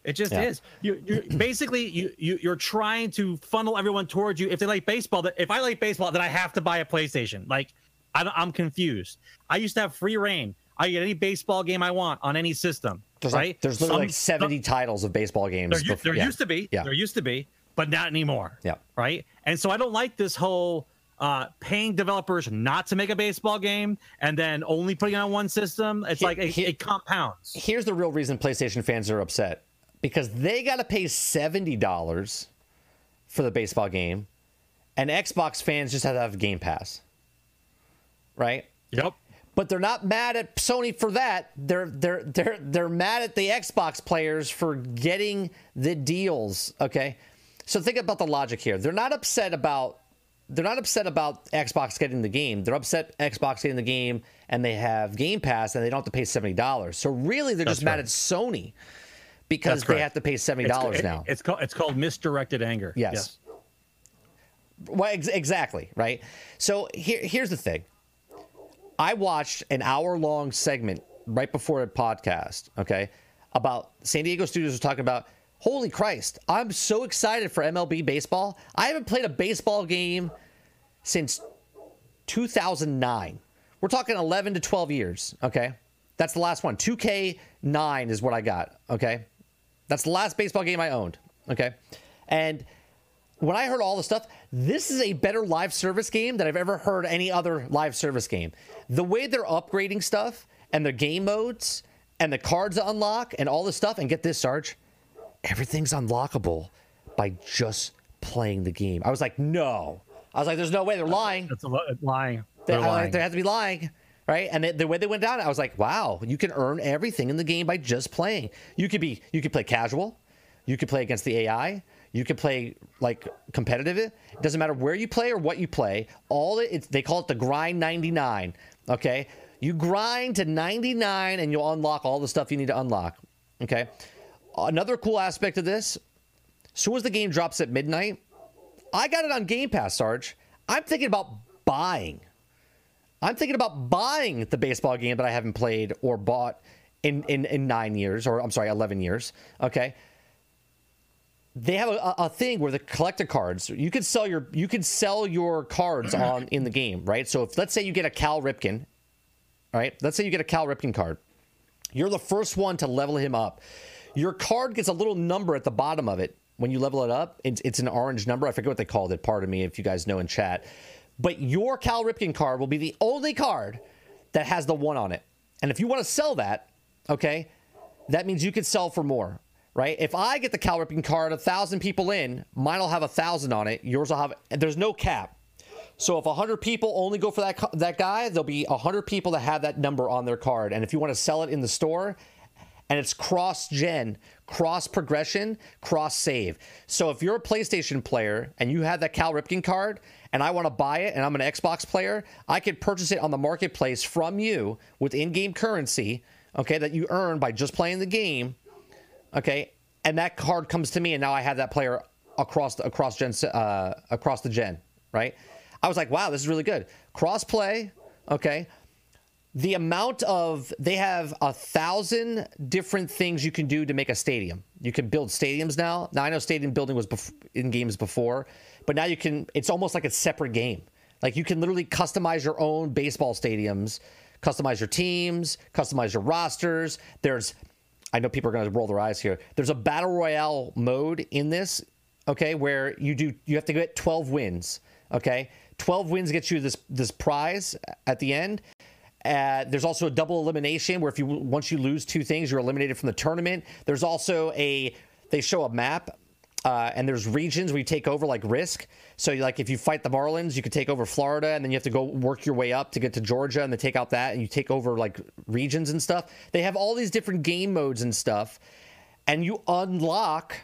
It just Yeah. is. You, you basically you, you you're trying to funnel everyone towards you. If they like baseball, that if I like baseball, then I have to buy a PlayStation. Like I, don't- I'm confused. I used to have free reign. I get any baseball game I want on any system. There's right? like there's literally Some- like 70 titles of baseball games. there, before- there yeah. used to be. Yeah. There used to be, but not anymore. Yeah. Right. And so I don't like this whole uh, paying developers not to make a baseball game and then only putting it on one system. It's like it, it compounds. Here's the real reason PlayStation fans are upset because they got to pay $70 for the baseball game, and Xbox fans just have to have Game Pass. Right? Yep. But they're not mad at Sony for that. They're they're they're they're mad at the Xbox players for getting the deals. Okay, so think about the logic here. They're not upset about they're not upset about Xbox getting the game. They're upset Xbox getting the game and they have Game Pass and they don't have to pay seventy dollars. So really, they're just That's mad at Sony because they have to pay seventy dollars now. it's called it's called misdirected anger. Yes. Well, ex- exactly, right? So here, here's the thing. I watched an hour long segment right before a podcast, okay, about San Diego Studios was talking about, holy Christ, I'm so excited for MLB baseball. I haven't played a baseball game since 2009. We're talking 11 to 12 years, okay? That's the last one. 2K9 is what I got, okay? That's the last baseball game I owned, okay? And when I heard all the stuff, this is a better live service game than I've ever heard any other live service game. The way they're upgrading stuff and the game modes and the cards to unlock and all this stuff, and get this, Sarge, everything's unlockable by just playing the game. I was like, no. I was like, there's no way they're lying. That's a lo- lying. They, They're like, lying. they have to be lying, right? And the, the way they went down, I was like, wow, you can earn everything in the game by just playing. You could be, you could play casual, you could play against the AI, you could play like competitive. It doesn't matter where you play or what you play. All it, they call it the grind 99. Okay, you grind to 99 and you'll unlock all the stuff you need to unlock. Okay, another cool aspect of this. As soon as the game drops at midnight, I got it on Game Pass, Sarge. I'm thinking about buying. I'm thinking about buying the baseball game that I haven't played or bought in, in, in nine years, or I'm sorry, 11 years. Okay. They have a, a thing where the collector cards, you could sell your you could sell your cards on in the game, right? So if let's say you get a Cal Ripken, right? Let's say you get a Cal Ripken card. You're the first one to level him up. Your card gets a little number at the bottom of it when you level it up, it's, it's an orange number. I forget what they called it. Pardon me if you guys know in chat. But your Cal Ripken card will be the only card that has the one on it. And if you want to sell that, okay, that means you could sell for more, right? If I get the Cal Ripken card, a thousand people in, mine will have a thousand on it. Yours will have. There's no cap. So if 100 people only go for that that guy, there'll be 100 people that have that number on their card. And if you want to sell it in the store, and it's cross gen, cross progression, cross save. So if you're a PlayStation player and you have that Cal Ripken card and I want to buy it and I'm an Xbox player, I could purchase it on the marketplace from you with in-game currency, okay, that you earn by just playing the game. Okay? And that card comes to me and now I have that player across the, across gen uh, across the gen, right? I was like, "Wow, this is really good." Cross play, okay? the amount of they have a thousand different things you can do to make a stadium. You can build stadiums now. Now I know stadium building was bef- in games before, but now you can. It's almost like a separate game. Like you can literally customize your own baseball stadiums, customize your teams, customize your rosters. There's, I know people are going to roll their eyes here. There's a battle royale mode in this, okay, where you do you have to get 12 wins, okay. 12 wins gets you this this prize at the end uh, there's also a double elimination where if you once you lose two things, you're eliminated from the tournament. There's also a they show a map uh, and there's regions where you take over like risk. So like if you fight the Marlins, you can take over Florida, and then you have to go work your way up to get to Georgia, and then take out that, and you take over like regions and stuff. They have all these different game modes and stuff, and you unlock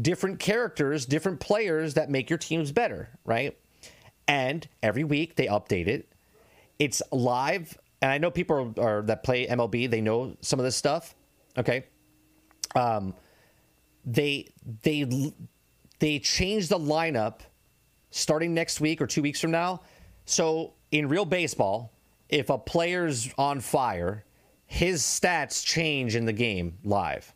different characters, different players that make your teams better, right? And every week they update it. It's live and I know people are, are, that play MLB, they know some of this stuff. Okay, um, they they they change the lineup starting next week or two weeks from now. So in real baseball, if a player's on fire, his stats change in the game live.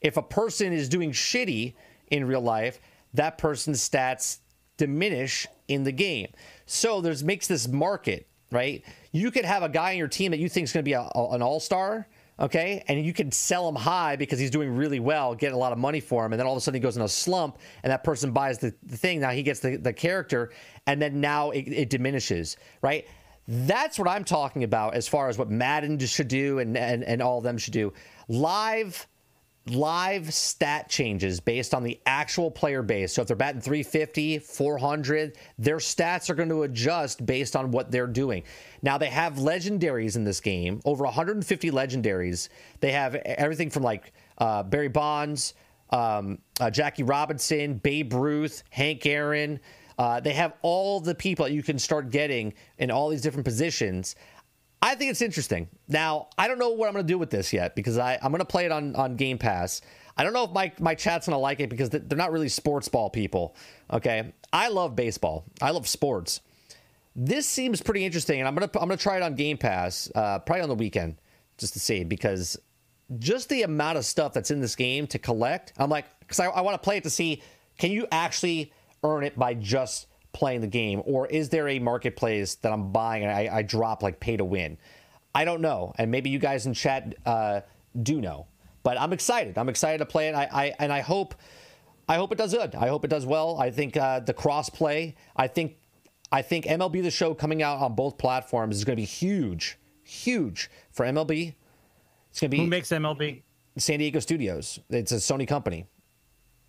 If a person is doing shitty in real life, that person's stats diminish in the game. So there's makes this market right? You could have a guy on your team that you think is going to be a, a, an all star, okay? And you can sell him high because he's doing really well, get a lot of money for him. And then all of a sudden he goes in a slump and that person buys the, the thing. Now he gets the, the character and then now it, it diminishes, right? That's what I'm talking about as far as what Madden should do and, and, and all of them should do. Live live stat changes based on the actual player base. So if they're batting 350, 400, their stats are going to adjust based on what they're doing. Now they have legendaries in this game, over 150 legendaries. They have everything from like uh, Barry Bonds, um, uh, Jackie Robinson, Babe Ruth, Hank Aaron. Uh, they have all the people you can start getting in all these different positions. I think it's interesting. Now, I don't know what I'm going to do with this yet because I, I'm going to play it on, on Game Pass. I don't know if my, my chat's going to like it because they're not really sports ball people. Okay. I love baseball, I love sports. This seems pretty interesting, and I'm gonna I'm gonna try it on Game Pass, uh, probably on the weekend, just to see because just the amount of stuff that's in this game to collect. I'm like, because I, I want to play it to see can you actually earn it by just playing the game, or is there a marketplace that I'm buying and I, I drop like pay to win? I don't know, and maybe you guys in chat uh, do know. But I'm excited. I'm excited to play it. I, I and I hope, I hope it does good. I hope it does well. I think uh, the cross play. I think, I think MLB the Show coming out on both platforms is going to be huge, huge for MLB. It's going to be who makes MLB? San Diego Studios. It's a Sony company.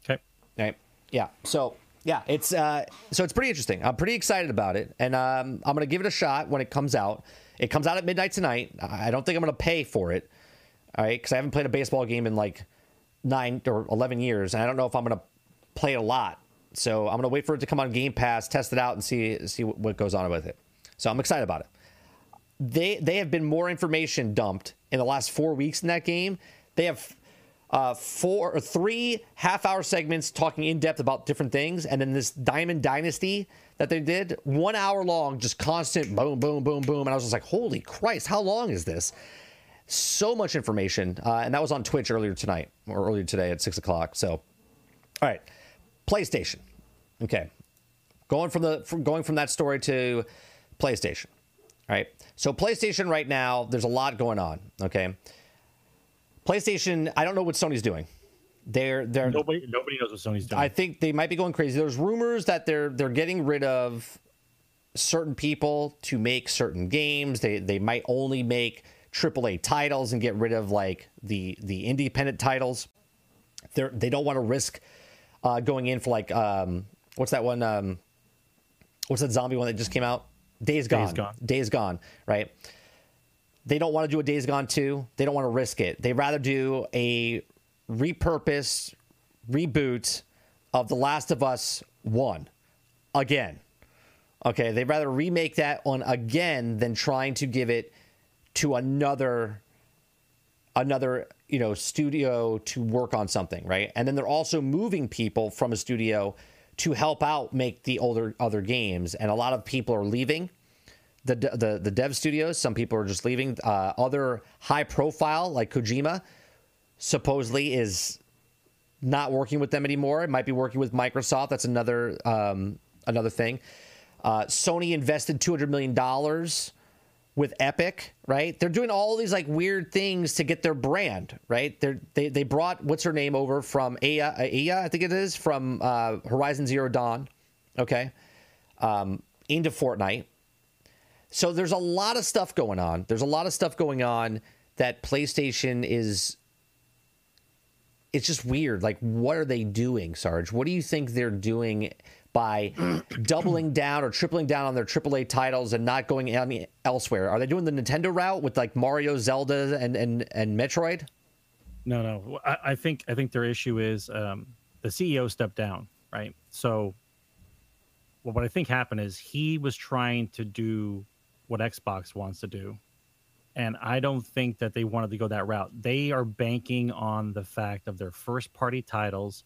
Okay. Right. Yeah. So yeah, it's uh, so it's pretty interesting. I'm pretty excited about it, and um, I'm gonna give it a shot when it comes out. It comes out at midnight tonight. I don't think I'm gonna pay for it, all right, because I haven't played a baseball game in like nine or eleven years, and I don't know if I'm gonna play a lot. So I'm gonna wait for it to come on Game Pass, test it out, and see see what goes on with it. So I'm excited about it. They they have been more information dumped in the last four weeks in that game. They have uh, four or three half hour segments talking in depth about different things. And then this Diamond Dynasty that they did, one hour long, just constant boom, boom, boom, boom. And I was just like, holy Christ, how long is this? So much information. Uh, and that was on Twitch earlier tonight or earlier today at six o'clock. So, all right, PlayStation. Okay. Going from the from going from that story to PlayStation. All right. So PlayStation right now, there's a lot going on. Okay. PlayStation, I don't know what Sony's doing. They're they're Nobody nobody knows what Sony's doing. I think they might be going crazy. There's rumors that they're they're getting rid of certain people to make certain games. They they might only make AAA titles and get rid of like the the independent titles. They're, they don't want to risk uh, going in for like um, what's that one? Um, what's that zombie one that just came out? Days Gone. Days Gone. Days Gone. Right. They don't want to do a Days Gone 2. They don't want to risk it. They'd rather do a repurposed reboot of The Last of Us 1 again. Okay, they'd rather remake that one again than trying to give it to another another, you know, studio to work on something, right? And then they're also moving people from a studio to help out make the older other games and a lot of people are leaving the the the dev studios. Some people are just leaving. Uh, other high profile like Kojima supposedly is not working with them anymore. It might be working with Microsoft. That's another um, another thing. Uh, Sony invested two hundred million dollars with Epic, right? They're doing all these like weird things to get their brand, right? They're, they they brought what's her name over from Aya, Aya I think it is from uh, Horizon Zero Dawn, okay, um, into Fortnite. So there's a lot of stuff going on. There's a lot of stuff going on that PlayStation is. It's just weird. Like, what are they doing, Sarge? What do you think they're doing by doubling down or tripling down on their AAA titles and not going any elsewhere? Are they doing the Nintendo route with like Mario, Zelda, and and and Metroid? No, no. I, I think I think their issue is um, the CEO stepped down, right? So, well, what I think happened is he was trying to do what Xbox wants to do, and I don't think that they wanted to go that route. They are banking on the fact of their first party titles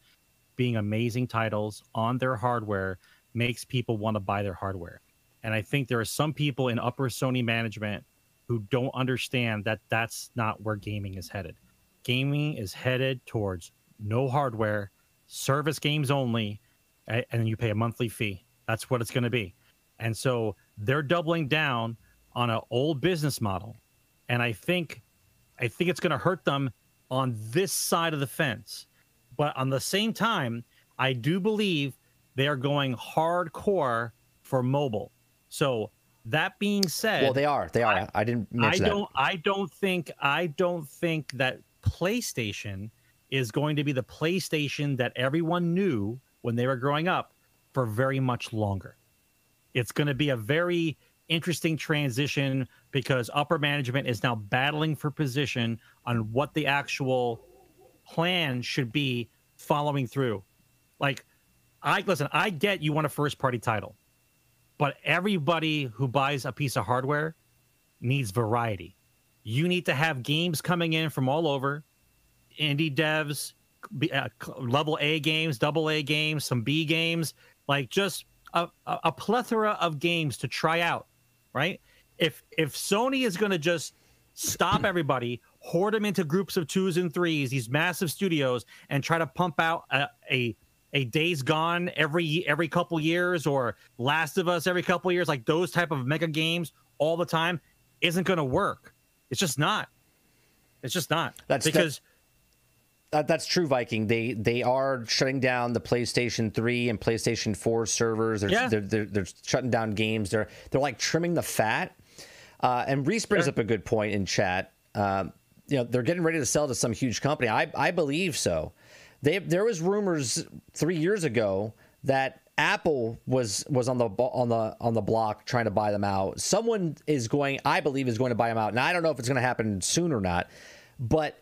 being amazing titles on their hardware makes people want to buy their hardware. And I think there are some people in upper Sony management who don't understand that that's not where gaming is headed. Gaming is headed towards no hardware, service games only, and you pay a monthly fee. That's what it's going to be. And so they're doubling down on an old business model. And I think I think it's going to hurt them on this side of the fence. But on the same time, I do believe they are going hardcore for mobile. So that being said, Well, they are. They are. I, I- didn't I don't I don't think I don't think that PlayStation is going to be the PlayStation that everyone knew when they were growing up for very much longer. It's going to be a very interesting transition because upper management is now battling for position on what the actual plan should be following through. Like I listen, I get you want a first party title. But everybody who buys a piece of hardware needs variety. You need to have games coming in from all over, indie devs, uh, level A games, double A games, some B games, like just a, a, plethora of games to try out, right? If if Sony is going to just stop everybody, hoard them into groups of twos and threes, these massive studios, and try to pump out a, a a Days Gone every every couple years or Last of Us every couple years, like those type of mega games all the time, isn't going to work. It's just not. It's just not. That's- because That, that's true, Viking. They they are shutting down the PlayStation 3 and PlayStation 4 servers. They're, Yeah. they're, they're, they're shutting down games. They're they're like trimming the fat. Uh, and Reese brings Sure. up a good point in chat. Um, you know, they're getting ready to sell to some huge company. I I believe so. They there was rumors three years ago that Apple was was on the on the on the block trying to buy them out. Someone is going, I believe, is going to buy them out. Now I don't know if it's going to happen soon or not, but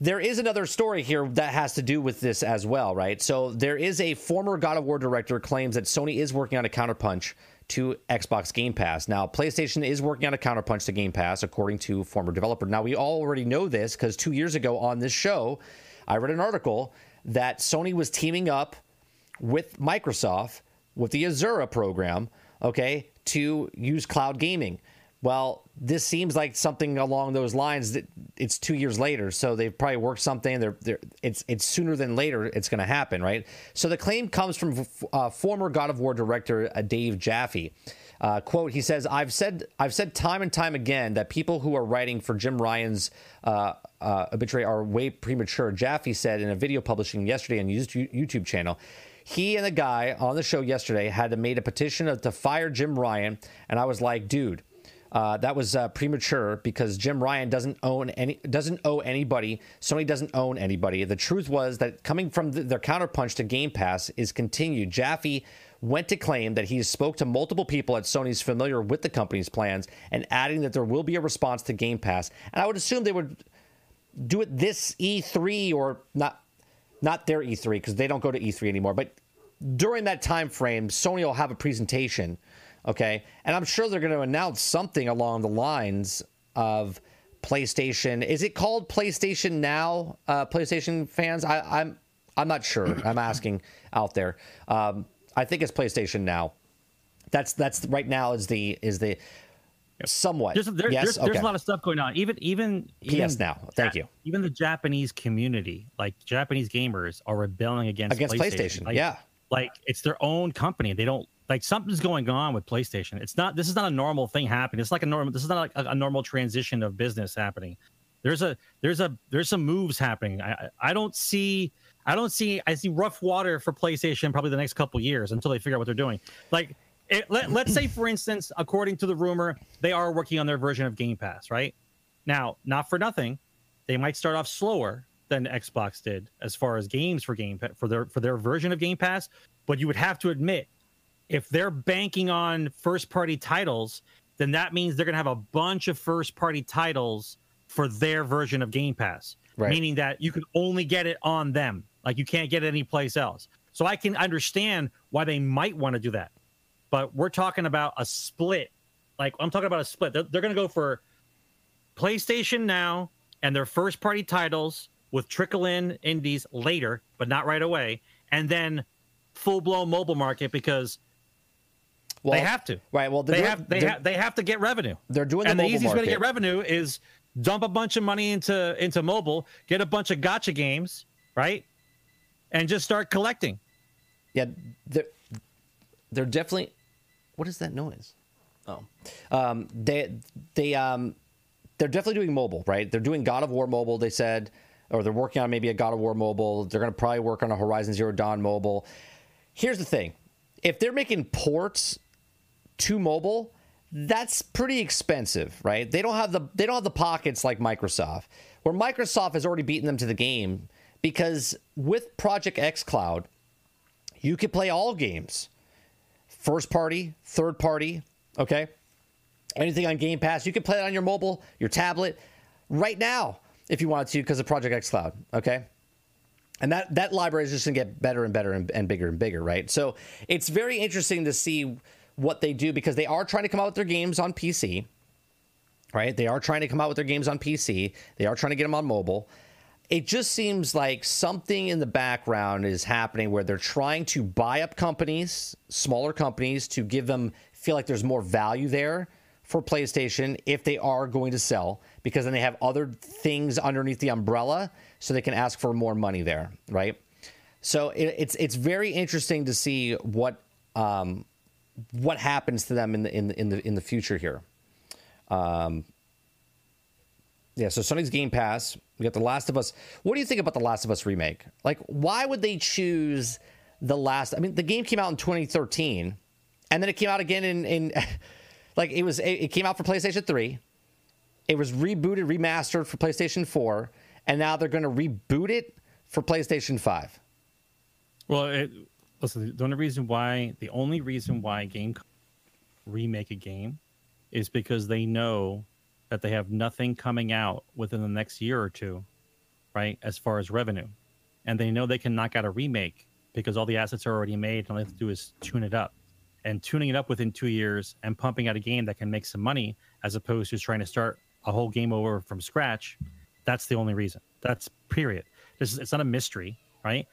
there is another story here that has to do with this as well, right? So there is a former God of War director claims that Sony is working on a counterpunch to Xbox Game Pass. Now, PlayStation is working on a counterpunch to Game Pass, according to former developer. Now, we all already know this because two years ago on this show, I read an article that Sony was teaming up with Microsoft with the Azure program, okay, to use cloud gaming. Well, this seems like something along those lines. That it's two years later, so they've probably worked something. They're, they're it's it's sooner than later. It's going to happen, right? So the claim comes from uh, former God of War director uh, Dave Jaffe. Uh, quote: He says, "I've said I've said time and time again that people who are writing for Jim Ryan's uh, uh, obituary are way premature." Jaffe said in a video publishing yesterday on his YouTube channel. He and the guy on the show yesterday had made a petition to fire Jim Ryan, and I was like, dude, uh, that was uh, premature because Jim Ryan doesn't own any doesn't owe anybody. Sony doesn't own anybody. The truth was that coming from the, their counterpunch to Game Pass is continued. Jaffe went to claim that he spoke to multiple people at Sony's familiar with the company's plans and adding that there will be a response to Game Pass. And I would assume they would do it this E3 or not not their E3 because they don't go to E3 anymore, but during that time frame, Sony will have a presentation Okay. And I'm sure they're going to announce something along the lines of PlayStation. Is it called PlayStation Now? Uh, PlayStation fans? I, am I'm, I'm not sure. I'm asking out there. Um, I think it's PlayStation Now. That's that's right now is the is the somewhat. There's, there, yes? there's, okay. there's a lot of stuff going on. Even even PS even, Now. Thank you. Even the Japanese community, like Japanese gamers, are rebelling against against PlayStation. PlayStation. Like, yeah. Like it's their own company. They don't like something's going on with PlayStation. It's not. This is not a normal thing happening. It's like a normal. This is not like a, a normal transition of business happening. There's a there's a there's some moves happening. I I don't see I don't see I see rough water for PlayStation probably the next couple years until they figure out what they're doing. Like it, let, let's say for instance, according to the rumor, they are working on their version of Game Pass, right? Now, not for nothing, they might start off slower than Xbox did as far as games for Game for their for their version of Game Pass, but you would have to admit if they're banking on first party titles, then that means they're going to have a bunch of first party titles for their version of Game Pass, right. meaning that you can only get it on them. Like you can't get it anyplace else. So I can understand why they might want to do that. But we're talking about a split. Like I'm talking about a split. They're, they're going to go for PlayStation now and their first party titles with trickle in indies later, but not right away. And then full blown mobile market because well, they have to. Right. Well, they have they have they have to get revenue. They're doing the and the easiest market. way to get revenue is dump a bunch of money into into mobile, get a bunch of gacha games, right, and just start collecting. Yeah, they're they're definitely. What is that noise? Oh, um, they they um they're definitely doing mobile, right? They're doing God of War mobile. They said, or they're working on maybe a God of War mobile. They're going to probably work on a Horizon Zero Dawn mobile. Here's the thing: if they're making ports to mobile, that's pretty expensive, right? They don't have the they don't have the pockets like Microsoft. Where Microsoft has already beaten them to the game because with Project xCloud, you can play all games. First party, third party, okay? Anything on Game Pass, you can play it on your mobile, your tablet right now if you wanted to because of Project xCloud, okay? And that that library is just to get better and better and, and bigger and bigger, right? So, it's very interesting to see what they do because they are trying to come out with their games on PC, right? They are trying to come out with their games on PC. They are trying to get them on mobile. It just seems like something in the background is happening where they're trying to buy up companies, smaller companies, to give them feel like there's more value there for PlayStation if they are going to sell, because then they have other things underneath the umbrella, so they can ask for more money there, right? So it, it's it's very interesting to see what um, what happens to them in the in the in the in the future here. Um, yeah, so Sony's Game Pass. We got The Last of Us. What do you think about The Last of Us remake? Like, why would they choose the last? I mean, the game came out in 2013, and then it came out again in in like it was. It came out for PlayStation 3. It was rebooted, remastered for PlayStation 4, and now they're going to reboot it for PlayStation 5. Well, it, listen, the only reason why the only reason why game remake a game is because they know that they have nothing coming out within the next year or two, right? As far as revenue, and they know they can knock out a remake because all the assets are already made, and all they have to do is tune it up. And tuning it up within two years and pumping out a game that can make some money, as opposed to trying to start a whole game over from scratch, that's the only reason. That's period. This is, it's not a mystery, right?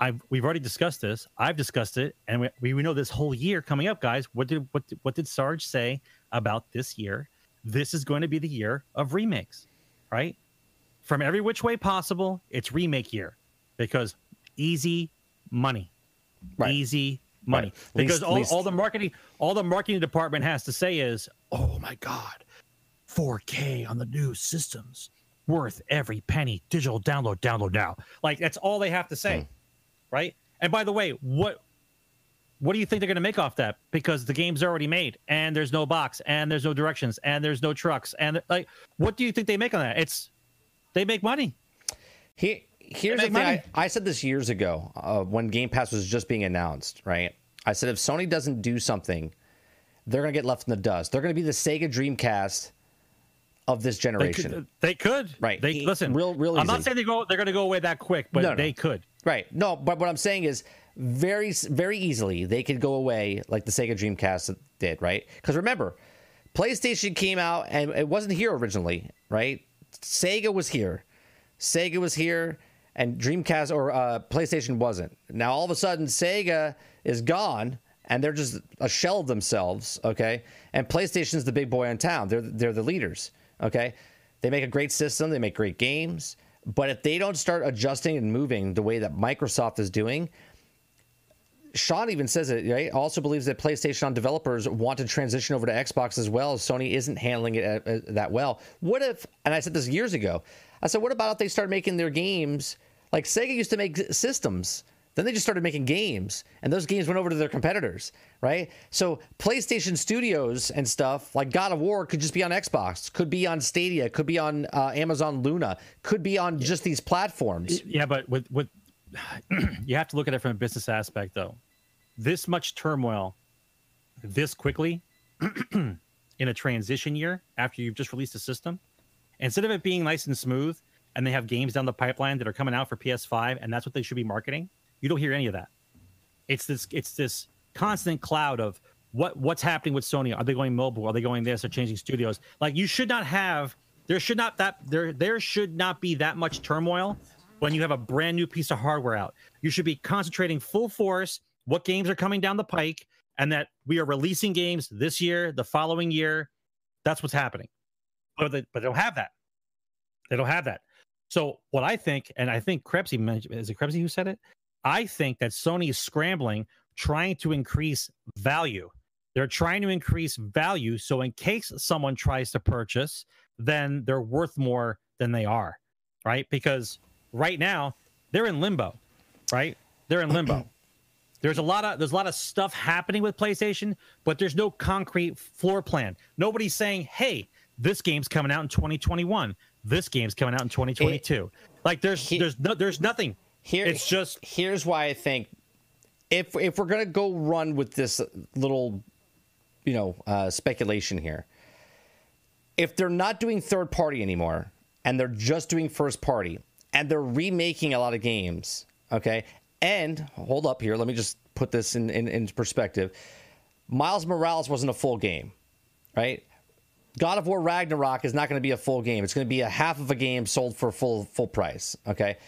I've we've already discussed this. I've discussed it, and we, we know this whole year coming up, guys. What did what did, what did Sarge say about this year? This is going to be the year of remakes, right? From every which way possible, it's remake year because easy money, right. easy money Right. because Least- all, least- all the marketing all the marketing department has to say is, "Oh my god, 4K on the new systems, worth every penny. Digital download, download now." Like that's all they have to say, hmm. Right? And by the way, what what do you think they're going to make off that? Because the game's already made, and there's no box, and there's no directions, and there's no trucks, and like, what do you think they make on that? It's they make money. He, here's the thing. I. I said this years ago uh, when Game Pass was just being announced, right? I said if Sony doesn't do something, they're going to get left in the dust. They're going to be the Sega Dreamcast of this They generation. could, they could. Right. They listen. real- real I'm not saying they go. They're going to go away that quick, but No, no. they could. Right. No, but what I'm saying is very very easily they could go away like the Sega Dreamcast did, right? Because remember, PlayStation came out and it wasn't here originally, right? Sega was here. Sega was here and Dreamcast or uh, PlayStation wasn't. Now all of a sudden Sega is gone and they're just a shell of themselves, okay? And PlayStation's the big boy in town. They're they're the leaders, okay? They make a great system, they make great games, but if they don't start adjusting and moving the way that Microsoft is doing, Sean even says it, right? Also believes that PlayStation on developers want to transition over to Xbox as well. Sony isn't handling it uh, uh, that well. What if, and I said this years ago, I said, what about if they start making their games like Sega used to make systems? Then they just started making games, and those games went over to their competitors, right? So PlayStation Studios and stuff like God of War could just be on Xbox, could be on Stadia, could be on uh, Amazon Luna, could be on just these platforms. Yeah, but with with you have to look at it from a business aspect, though. This much turmoil, this quickly, in a transition year after you've just released a system, instead of it being nice and smooth, and they have games down the pipeline that are coming out for PS5, and that's what they should be marketing. You don't hear any of that. It's this it's this constant cloud of what what's happening with Sony. Are they going mobile? Are they going this? They're changing studios. Like you should not have there should not that there there should not be that much turmoil when you have a brand new piece of hardware out. You should be concentrating full force what games are coming down the pike and that we are releasing games this year, the following year. That's what's happening. But they, but they don't have that. They don't have that. So what I think, and I think Krebsy mentioned, is it Krebsy who said it? I think that Sony is scrambling, trying to increase value. They're trying to increase value. So in case someone tries to purchase, then they're worth more than they are, right? Because right now they're in limbo, right? They're in limbo. There's a lot of there's a lot of stuff happening with PlayStation, but there's no concrete floor plan. Nobody's saying, "Hey, this game's coming out in 2021. This game's coming out in 2022." like there's He- there's no there's nothing. Here, It's just here's why I think if if we're gonna go run with this little, you know, uh, speculation here, if they're not doing third party anymore and they're just doing first party and they're remaking a lot of games, okay, and hold up here, let me just put this in in, in perspective. Miles Morales wasn't a full game, right? God of War Ragnarok is not going to be a full game. It's going to be a half of a game sold for full full price. Okay.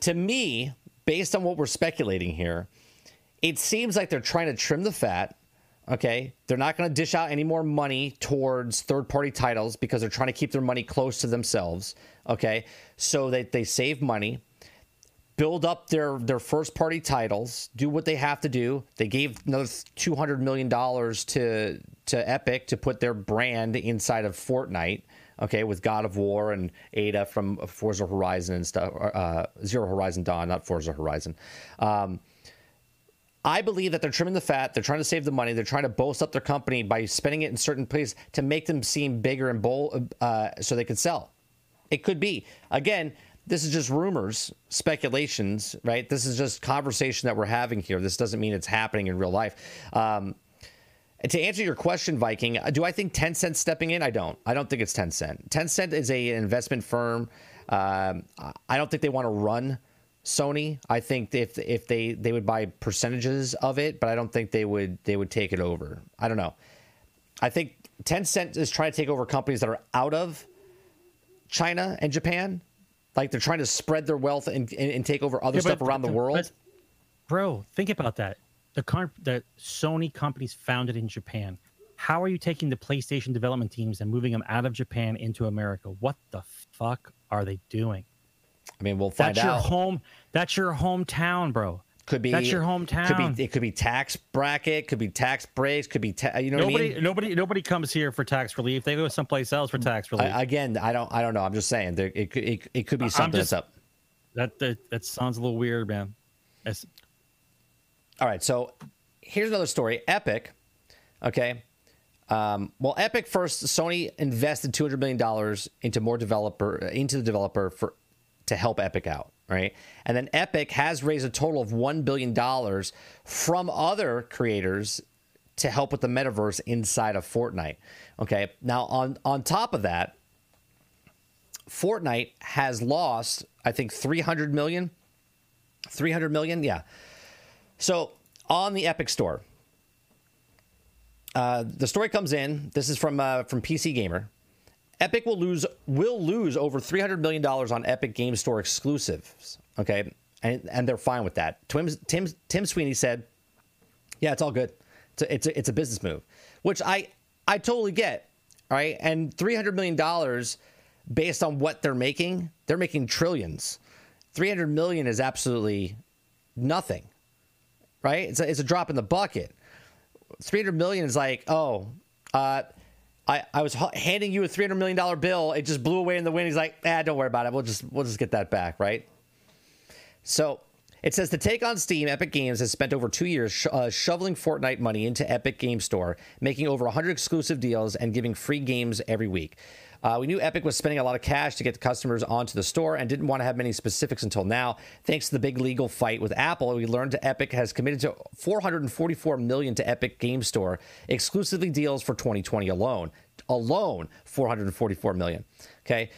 To me, based on what we're speculating here, it seems like they're trying to trim the fat. Okay. They're not going to dish out any more money towards third party titles because they're trying to keep their money close to themselves. Okay. So that they save money build up their their first party titles, do what they have to do. They gave another two hundred million dollars to to Epic to put their brand inside of Fortnite. Okay, with God of War and Ada from Forza Horizon and stuff, uh, Zero Horizon Dawn, not Forza Horizon. Um, I believe that they're trimming the fat. They're trying to save the money. They're trying to boast up their company by spending it in certain places to make them seem bigger and bold, uh, so they can sell. It could be. Again, this is just rumors, speculations, right? This is just conversation that we're having here. This doesn't mean it's happening in real life. Um, and to answer your question, Viking, do I think Tencent stepping in? I don't. I don't think it's Tencent. Tencent is a an investment firm. Um, I don't think they want to run Sony. I think if if they they would buy percentages of it, but I don't think they would they would take it over. I don't know. I think Tencent is trying to take over companies that are out of China and Japan. Like they're trying to spread their wealth and, and, and take over other Yeah, stuff around the world. bro, think about that. The car, the Sony companies founded in Japan. How are you taking the PlayStation development teams and moving them out of Japan into America? What the fuck are they doing? I mean, we'll find That's your home. That's your hometown, bro. Could be That's your Could hometown. be it could be tax bracket, could be tax breaks, could be ta- you know what I Nobody, mean. nobody, nobody comes here for tax relief. They go someplace else for tax relief. I, again, I don't I don't know. I'm just saying there, it could it, it could be something just- that's up. that, that that sounds a little weird, man. It's, All right, so here's another story. Epic, okay. Um, well, Epic first, Sony invested two hundred million dollars into more developer into the developer for to help Epic out, right? And then Epic has raised a total of one billion dollars from other creators to help with the metaverse inside of Fortnite. Okay, now on on top of that, Fortnite has lost, I think, three hundred million. Three hundred million, yeah. So on the Epic Store, uh, the story comes in. This is from uh, from PC Gamer. Epic will lose will lose over three hundred million dollars on Epic Game Store exclusives. Okay, and and they're fine with that. Tim Tim Tim Sweeney said, "Yeah, it's all good. It's a, it's a, it's a business move," which I I totally get. All right, and three hundred million dollars based on what they're making, they're making trillions. Three hundred million is absolutely nothing right? It's a, it's a drop in the bucket. 300 million is like, oh, uh, I, I was handing you a $300 million bill. It just blew away in the wind. He's like, ah, don't worry about it. We'll just, we'll just get that back, right? So it says to take on Steam, Epic Games has spent over two years uh, shoveling Fortnite money into Epic Game Store, making over 100 exclusive deals and giving free games every week. Uh, we knew Epic was spending a lot of cash to get the customers onto the store and didn't want to have many specifics until now. Thanks to the big legal fight with Apple, we learned Epic has committed to 444 million to Epic Game Store exclusively deals for 2020 alone. Alone, 444 million. Okay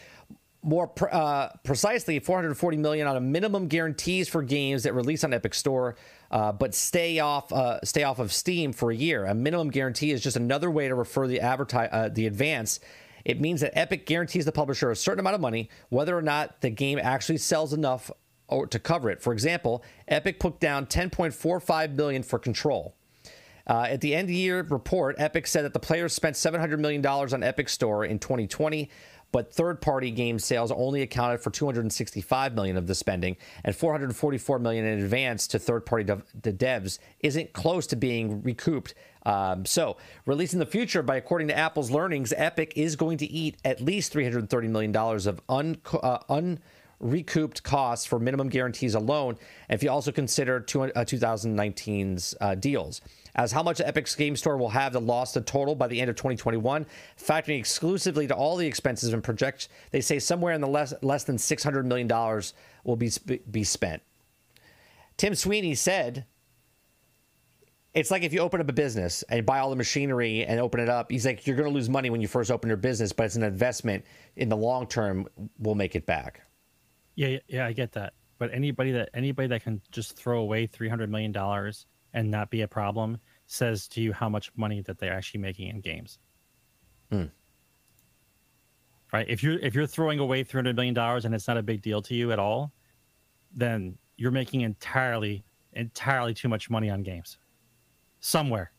more uh, precisely 440 million on a minimum guarantees for games that release on Epic Store, uh, but stay off uh, stay off of Steam for a year. A minimum guarantee is just another way to refer the advertise uh, the advance. It means that Epic guarantees the publisher a certain amount of money, whether or not the game actually sells enough or to cover it. For example, Epic put down 10.45 million for Control. Uh, at the end of the year report, Epic said that the players spent $700 million on Epic Store in 2020, but third-party game sales only accounted for 265 million of the spending, and 444 million in advance to third-party dev- devs isn't close to being recouped. Um, so, release in the future, by according to Apple's learnings, Epic is going to eat at least 330 million dollars of un, uh, un recouped costs for minimum guarantees alone, if you also consider two, uh, 2019's uh, deals. As how much Epic's Game Store will have the loss to total by the end of 2021, factoring exclusively to all the expenses and project, they say somewhere in the less less than 600 million dollars will be be spent. Tim Sweeney said. It's like if you open up a business and buy all the machinery and open it up. He's like, you're going to lose money when you first open your business, but it's an investment in the long term. We'll make it back. yeah, yeah, yeah, I get that. But anybody that anybody that can just throw away three hundred million dollars and not be a problem says to you how much money that they're actually making in games. Hmm. Right? If you're if you're throwing away three hundred million dollars and it's not a big deal to you at all, then you're making entirely entirely too much money on games. Somewhere.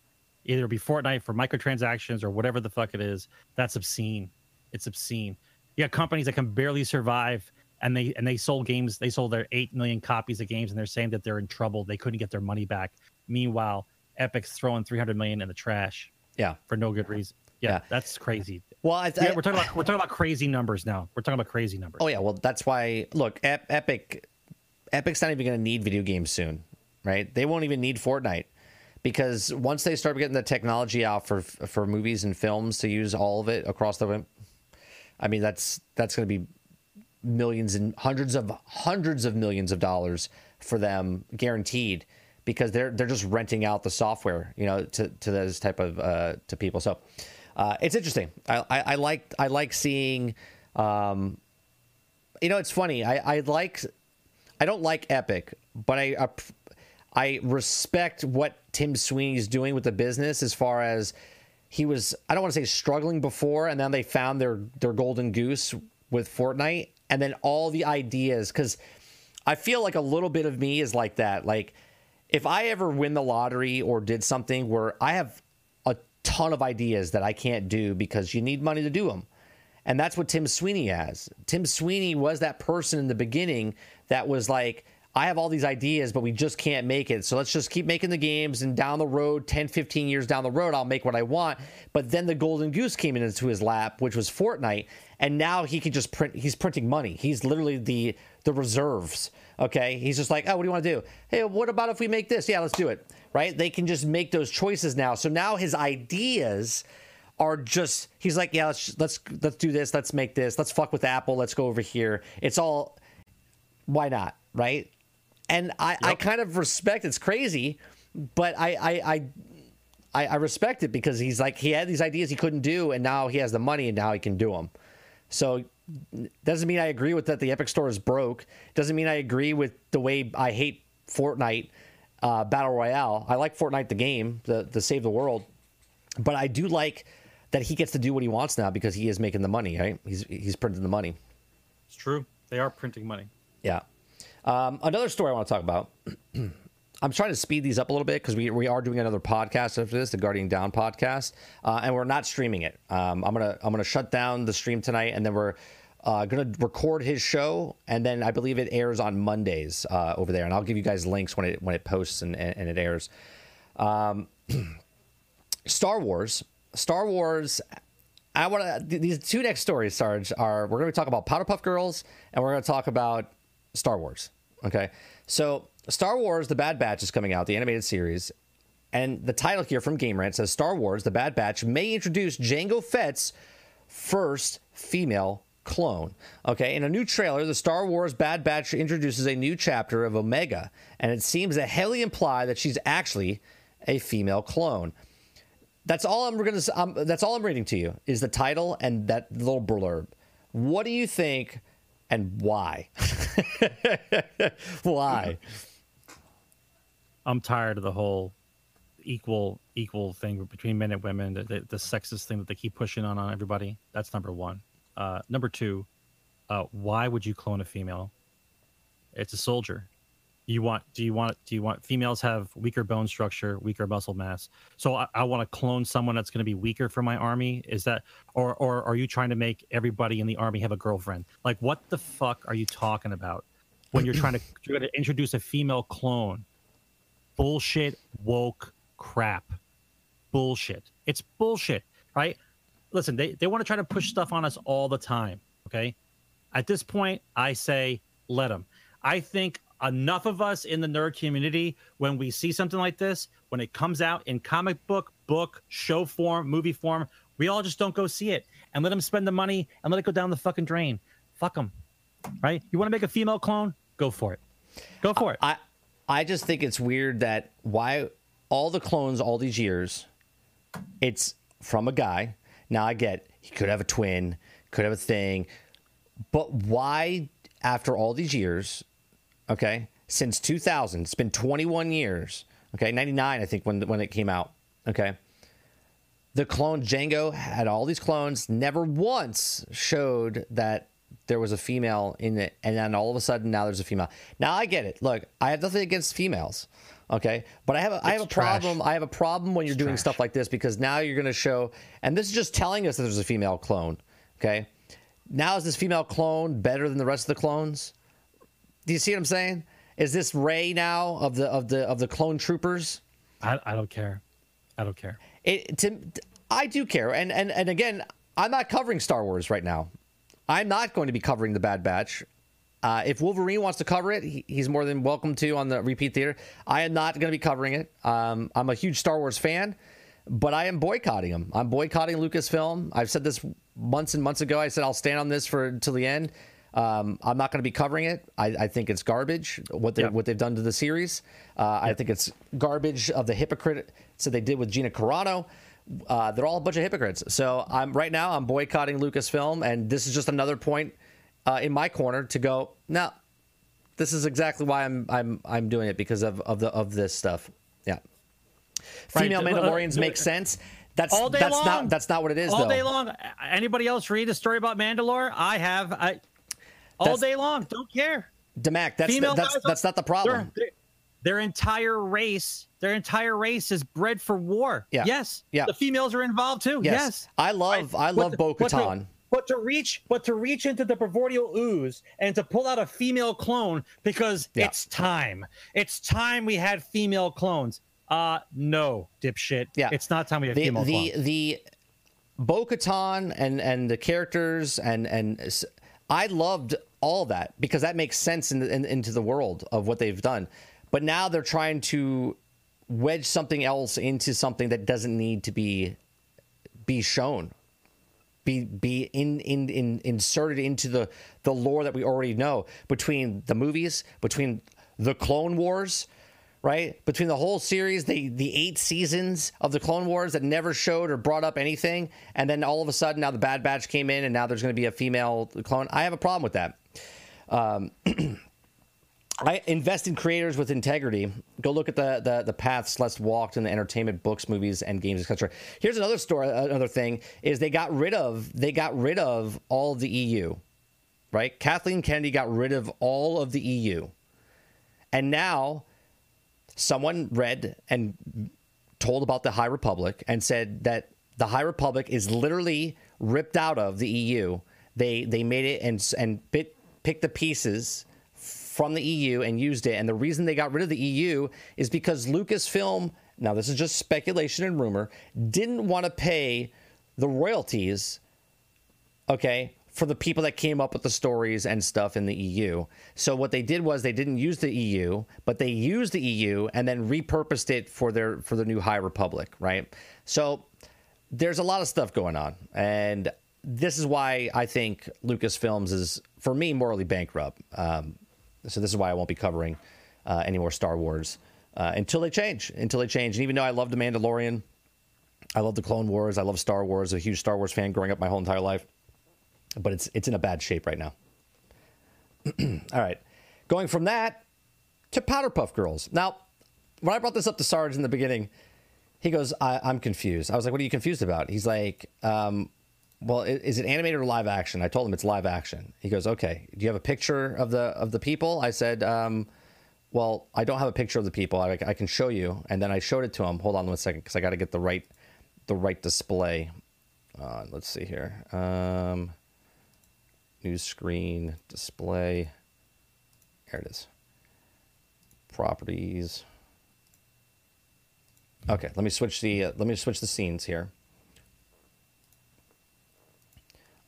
Either it be Fortnite for microtransactions or whatever the fuck it is. That's obscene. It's obscene. You got companies that can barely survive and they and they sold games, they sold their eight million copies of games and they're saying that they're in trouble. They couldn't get their money back. Meanwhile, Epic's throwing three hundred million in the trash Yeah. for no good reason. Yeah, Yeah. that's crazy. Well, I, Yeah, we're talking about we're talking about crazy numbers now. We're talking about crazy numbers. Oh yeah, well that's why. Look, Ep- Epic, Epic's not even going to need video games soon, right? They won't even need Fortnite because once they start getting the technology out for for movies and films to use all of it across the, I mean that's that's going to be millions and hundreds of hundreds of millions of dollars for them guaranteed because they're they're just renting out the software you know to to those type of uh to people. So uh it's interesting. I i, I like i like seeing um you know it's funny. I i like i don't like epic but i I, I respect what tim sweeney's doing with the business as far as he was i don't want to say struggling before and then they found their their golden goose with fortnite and then all the ideas because i feel like a little bit of me is like that. Like if i ever win the lottery or did something where i have a ton of ideas that i can't do because you need money to do them and that's what Tim Sweeney has. Tim Sweeney was that person in the beginning that was like, I have all these ideas, but we just can't make it. So let's just keep making the games and down the road, 10, 15 years down the road, I'll make what I want. But then the golden goose came into his lap, which was Fortnite. And now he can just print, he's printing money. He's literally the the reserves. Okay. He's just like, oh, what do you want to do? Hey, what about if we make this? Yeah, let's do it. Right. They can just make those choices now. So now his ideas are just he's like, yeah, let's let's let's do this, let's make this, let's fuck with Apple, let's go over here. It's all why not? Right? and I, yep. I kind of respect. It's crazy, but I, I, I, I, respect it because he's like he had these ideas he couldn't do, and now he has the money, and now he can do them. So doesn't mean I agree with that. The Epic Store is broke. Doesn't mean I agree with the way I hate Fortnite uh, Battle Royale. I like Fortnite the game, the the save the world, but I do like that he gets to do what he wants now because he is making the money. Right? He's he's printing the money. It's true. They are printing money. Yeah. Um, another story I want to talk about. I'm trying to speed these up a little bit because we, we are doing another podcast after this, the Guardian Down podcast, uh, and we're not streaming it. Um, I'm gonna I'm gonna shut down the stream tonight, and then we're uh, gonna record his show, and then I believe it airs on Mondays uh, over there, and I'll give you guys links when it when it posts and, and, and it airs. Um, Star Wars, Star Wars. I want to these two next stories, Sarge, are we're going to talk about Powder Puff Girls, and we're going to talk about Star Wars. Okay. So Star Wars The Bad Batch is coming out, the animated series. And the title here from Game Rant says Star Wars The Bad Batch may introduce Jango Fett's first female clone. Okay, in a new trailer, the Star Wars Bad Batch introduces a new chapter of Omega, and it seems to heavily imply that she's actually a female clone. That's all I'm gonna. Um, that's all I'm reading to you is the title and that little blurb. What do you think and why? why? I'm tired of the whole equal equal thing between men and women, the, the, the sexist thing that they keep pushing on on everybody. That's number one. Uh, number two, uh, why would you clone a female? It's a soldier. You want do you want do you want females have weaker bone structure weaker muscle mass. So i, I want to clone someone that's going to be weaker for my army. Is that or or are you trying to make everybody in the army have a girlfriend? Like what the fuck are you talking about when you're trying to you're going to introduce a female clone? Bullshit woke crap. Bullshit. It's bullshit right listen they, they want to try to push stuff on us all the time okay? At this point i say let them i think enough of us in the nerd community when we see something like this when it comes out in comic book book show form movie form we all just don't go see it. And let them spend the money and let it go down the fucking drain. Fuck them right? You want to make a female clone? Go for it. Go for it. I i just think it's weird that why all the clones all these years it's from a guy now i get he could have a twin could have a thing but why after all these years okay, since 2000. It's been 21 years. Okay, 99, I think, when when it came out. Okay. The clone Jango had all these clones, never once showed that there was a female in it, and then all of a sudden now there's a female. Now I get it. Look, I have nothing against females, okay, but I have a, I have a trash. problem. I have a problem when you're it's doing trash. stuff like this because now you're going to show, and this is just telling us that there's a female clone, okay. Now is this female clone better than the rest of the clones? Do you see what I'm saying? Is this Rey now of the of the of the clone troopers? I, I don't care. I don't care. It to, I do care, and and and again, I'm not covering Star Wars right now. I'm not going to be covering the Bad Batch. Uh, if Wolverine wants to cover it, he, he's more than welcome to on the repeat theater. I am not going to be covering it. Um, I'm a huge Star Wars fan, but I am boycotting him. I'm boycotting Lucasfilm. I've said this months and months ago. I said I'll stand on this for until the end. Um, I'm not going to be covering it. I, I, think it's garbage what they yep. what they've done to the series. Uh, yep. I think it's garbage of the hypocrite. So they did with Gina Carano. Uh, they're all a bunch of hypocrites. So I'm right now I'm boycotting Lucasfilm, and this is just another point uh, in my corner to go. Now, this is exactly why I'm I'm I'm doing it because of of the of this stuff. Yeah, female right. Mandalorians make sense. That's all day that's long. not that's not what it is. All though. day long. Anybody else read a story about Mandalore? I have. I all that's, day long. Don't care. Demac, that's the, that's that's not the problem. Their, their, entire race, their entire race is bred for war. Yeah. Yes. Yeah. The females are involved too. Yes. yes. I love I love Bo Katan. But to reach but to reach into the primordial ooze and to pull out a female clone because Yeah. it's time. It's time we had female clones. Uh no, dipshit. Yeah. It's not time we have the female the clones. the Bo-Katan and and the characters and and I loved all that because that makes sense in, the, in into the world of what they've done. But now they're trying to wedge something else into something that doesn't need to be be shown. Be be in, in in inserted into the the lore that we already know between the movies, between the Clone Wars, right? Between the whole series, the the eight seasons of the Clone Wars that never showed or brought up anything, and then all of a sudden now the Bad Batch came in, and now there's going to be a female clone. I have a problem with that. Um, I invest in creators with integrity. Go look at the the, the paths less walked in the entertainment, books, movies, and games, etc. Here's another story. Uh, another thing is they got rid of they got rid of all of the EU, right? Kathleen Kennedy got rid of all of the EU, and now someone read and told about the High Republic and said that the High Republic is literally ripped out of the EU. They they made it and and bit picked the pieces from the EU and used it. And the reason they got rid of the EU is because Lucasfilm, now this is just speculation and rumor, didn't want to pay the royalties, okay, for the people that came up with the stories and stuff in the EU. So what they did was they didn't use the EU, but they used the EU and then repurposed it for their for the new High Republic, right? So there's a lot of stuff going on. And this is why I think Lucasfilms is, for me, morally bankrupt. Um, so this is why I won't be covering uh, any more Star Wars uh, until they change. Until they change. And even though I love The Mandalorian, I love the Clone Wars, I love Star Wars. A huge Star Wars fan growing up my whole entire life, but it's it's in a bad shape right now. All right, going from that to Powder Puff Girls. Now, when I brought this up to Sarge in the beginning, he goes, I, "I'm confused." I was like, "What are you confused about?" He's like, um, well, is it animated or live action? I told him it's live action. He goes, okay. Do you have a picture of the of the people? I said, um, well, I don't have a picture of the people. I, I can show you. And then I showed it to him. Hold on one second, because I got to get the right the right display. Uh, let's see here. Um, new screen display. There it is. Properties. Okay, let me switch the uh, let me switch the scenes here.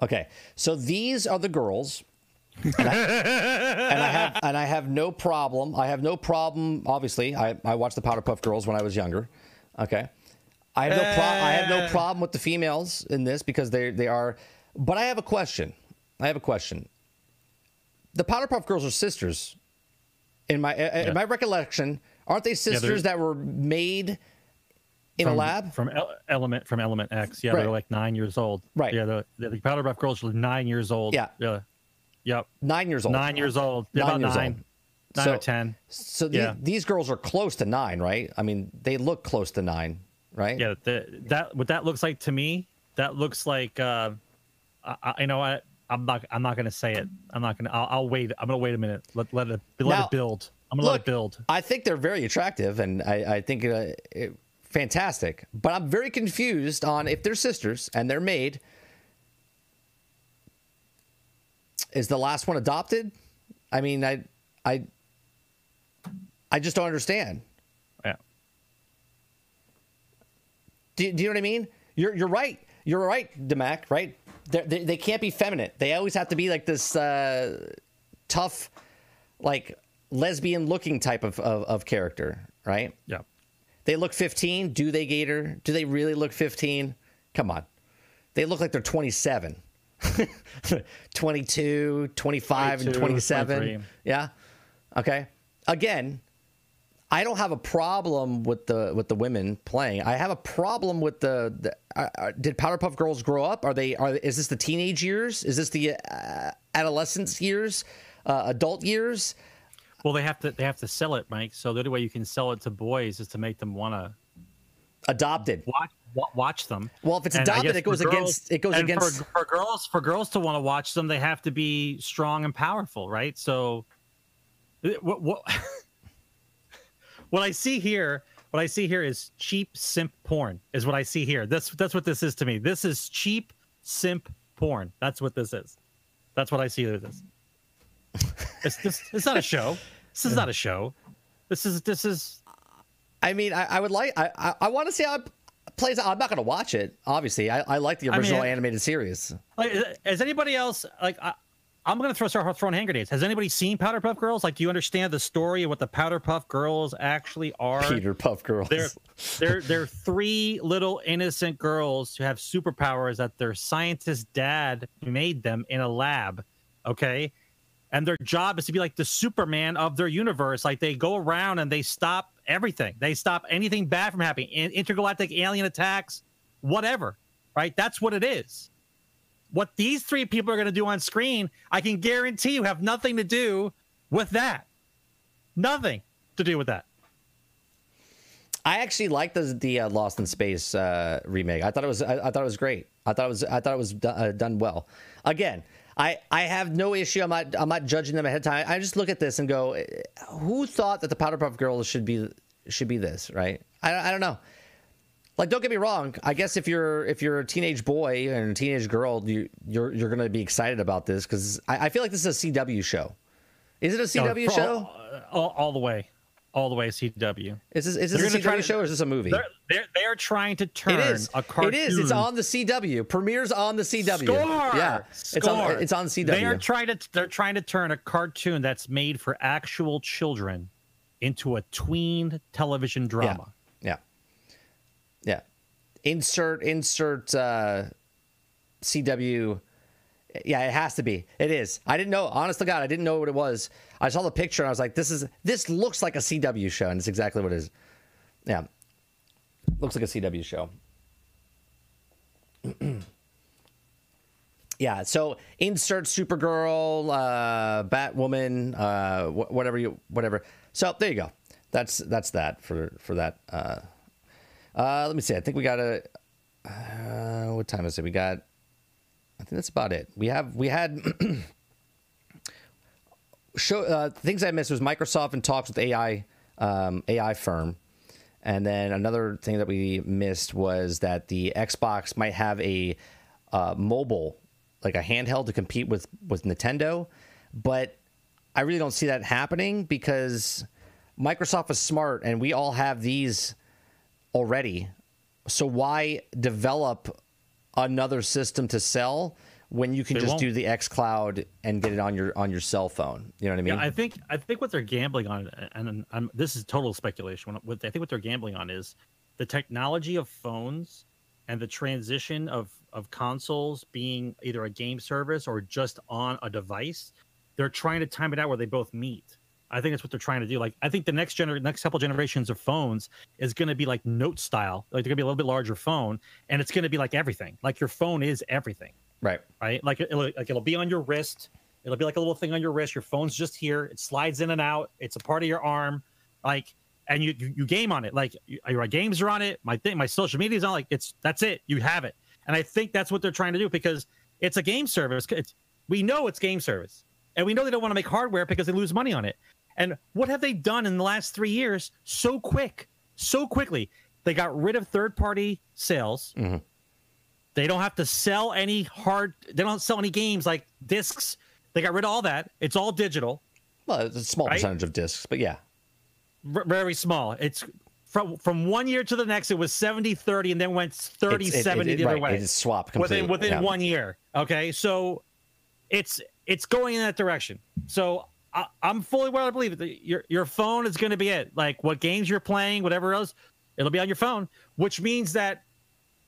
Okay, so these are the girls, and I, and I have and I have no problem. I have no problem. Obviously, I I watched the Powder Puff Girls when I was younger. Okay, I have no problem. I have no eh. problem with the females in this because they they are. But I have a question. I have a question. The Powder Puff Girls are sisters. In my eh, eh, in my recollection, aren't they sisters that were made in a lab? from El- Element from Element X. Yeah, Right. they're like nine years old. Right. Yeah, the, the, the Powder Puff Girls were nine years old. Yeah. Yeah. Yep. Nine years old. Nine years old. Nine about years nine. old. Nine So- or ten. So the, Yeah. these girls are close to nine, right? I mean, they look close to nine, right? Yeah, the, that what that looks like to me, that looks like uh I, I you know what? I'm not I'm not gonna say it. I'm not gonna I'll, I'll wait. I'm gonna wait a minute. Let let it let Now, it build. I'm gonna let it build. I think they're very attractive, and I, I think uh, it, fantastic. But I'm very confused on if they're sisters and they're made. Is the last one adopted? I mean, I, I, I just don't understand. Yeah. Do, do you know what I mean? You're you're right. You're right, Demac. Right? They're, they they can't be feminine. They always have to be like this uh, tough, like lesbian looking type of, of of character. Right? Yeah. They look 15. Do they, Gator? Do they really look 15? Come on. They look like they're 27. 22, 25, and 27. 23. Yeah. Okay. Again, I don't have a problem with the with the women playing. I have a problem with the. the uh, uh, did Powderpuff Girls grow up? Are they? Are is this the teenage years? Is this the uh, adolescence years? Uh, adult years? Well, they have to they have to sell it, Mike. So the only way you can sell it to boys is to make them want to Adopted. watch watch them. Well, if it's And adopted, it goes for against- it goes against- for, for girls. For girls to want to watch them, they have to be strong and powerful, right? So, eh, what what what I see here, what I see here is cheap simp porn. Is what I see here. That's that's what this is to me. This is cheap simp porn. That's what this is. That's what I see as. It's this. It's not a show. This is not a show. This is this is. I mean, I, I would like. I I, I want to see how it plays out. I'm not going to watch it. Obviously, I, I like the I mean, original uh, animated series. Like, uh, has anybody else like? I, I'm gonna throw start throwing hand grenades. Has anybody seen Powder Puff Girls? Like, do you understand the story of what the Powder Puff Girls actually are? Peter Puff Girls. They're they're they're three little innocent girls who have superpowers that their scientist dad made them in a lab. Okay. And their job is to be like the Superman of their universe. Like they go around and they stop everything. They stop anything bad from happening. In- intergalactic alien attacks, whatever. Right? That's what it is. What these three people are going to do on screen, I can guarantee you have nothing to do with that. Nothing to do with that. I actually like the the uh, Lost in Space uh, remake. I thought it was I, I thought it was great. I thought it was I thought it was do, uh, done well. Again, I I have no issue. I'm not I'm not judging them ahead of time. I just look at this and go, who thought that the Powder Puff Girls should be should be this right? I I don't know. Like, don't get me wrong. I guess if you're if you're a teenage boy and a teenage girl, you you're you're gonna be excited about this because I, I feel like this is a CW show. Is it a CW for show? All, all, all the way, all the way. CW. Is this is They're this a gonna try to- show or is this a movie? They're they're, they're trying to turn It is. a cartoon. It is. It's on the CW. Premieres on the CW. Score. Yeah. It's on. Score. It's on CW. They are trying to they're trying to turn a cartoon that's made for actual children into a tween television yeah. drama. Yeah. Yeah. Insert. Insert. uh CW. Yeah, it has to be. It is. I didn't know. Honest to God, I didn't know what it was. I saw the picture and I was like, "This is. This looks like a CW show," and it's exactly what it is. Yeah. Looks like a CW show. yeah. So insert Supergirl, uh, Batwoman, uh, wh- whatever you, whatever. So there you go. That's that's that for for that. Uh, uh, let me see. I think we got a. Uh, what time is it? We got. I think that's about it. We have we had. show uh, things I missed was Microsoft and talks with AI um, AI firm, and then another thing that we missed was that the Xbox might have a uh, mobile, like a handheld, to compete with with Nintendo, but I really don't see that happening because Microsoft is smart, and we all have these already. So why develop another system to sell when you can They just won't. do the xCloud and get it on your on your cell phone? You know what I mean? Yeah, I think I think what they're gambling on, and I'm, this is total speculation. What I think what they're gambling on is the technology of phones and the transition of of consoles being either a game service or just on a device. They're trying to time it out where they both meet. I think that's what they're trying to do. Like I think the next gener- next couple generations of phones is going to be like Note style. Like they're going to be a little bit larger phone, and it's going to be like everything. Like your phone is everything right. right? Like it'll, like it'll be on your wrist. It'll be like a little thing on your wrist. Your phone's just here. It slides in and out. It's a part of your arm, like, and you you, you game on it. Like you, your games are on it. My thing, my social media's on. Like it's that's it. You have it. And I think that's what they're trying to do because it's a game service. It's, we know it's game service, and we know they don't want to make hardware because they lose money on it. And what have they done in the last three years so quick, so quickly? They got rid of third party sales. Mm-hmm. They don't have to sell any hard. They don't sell any games like discs. They got rid of all that. It's all digital, Well, it's a small Right? percentage of discs, but yeah. v- very small. It's from from one year to the next. It was 70 30 and then went 30 It's- it- 70 it- the other way. It swapped completely. within within yeah. one year. Okay, so it's it's going in that direction. So I, I'm fully well. I believe it. your your phone is going to be it. Like what games you're playing, whatever else, it'll be on your phone. Which means that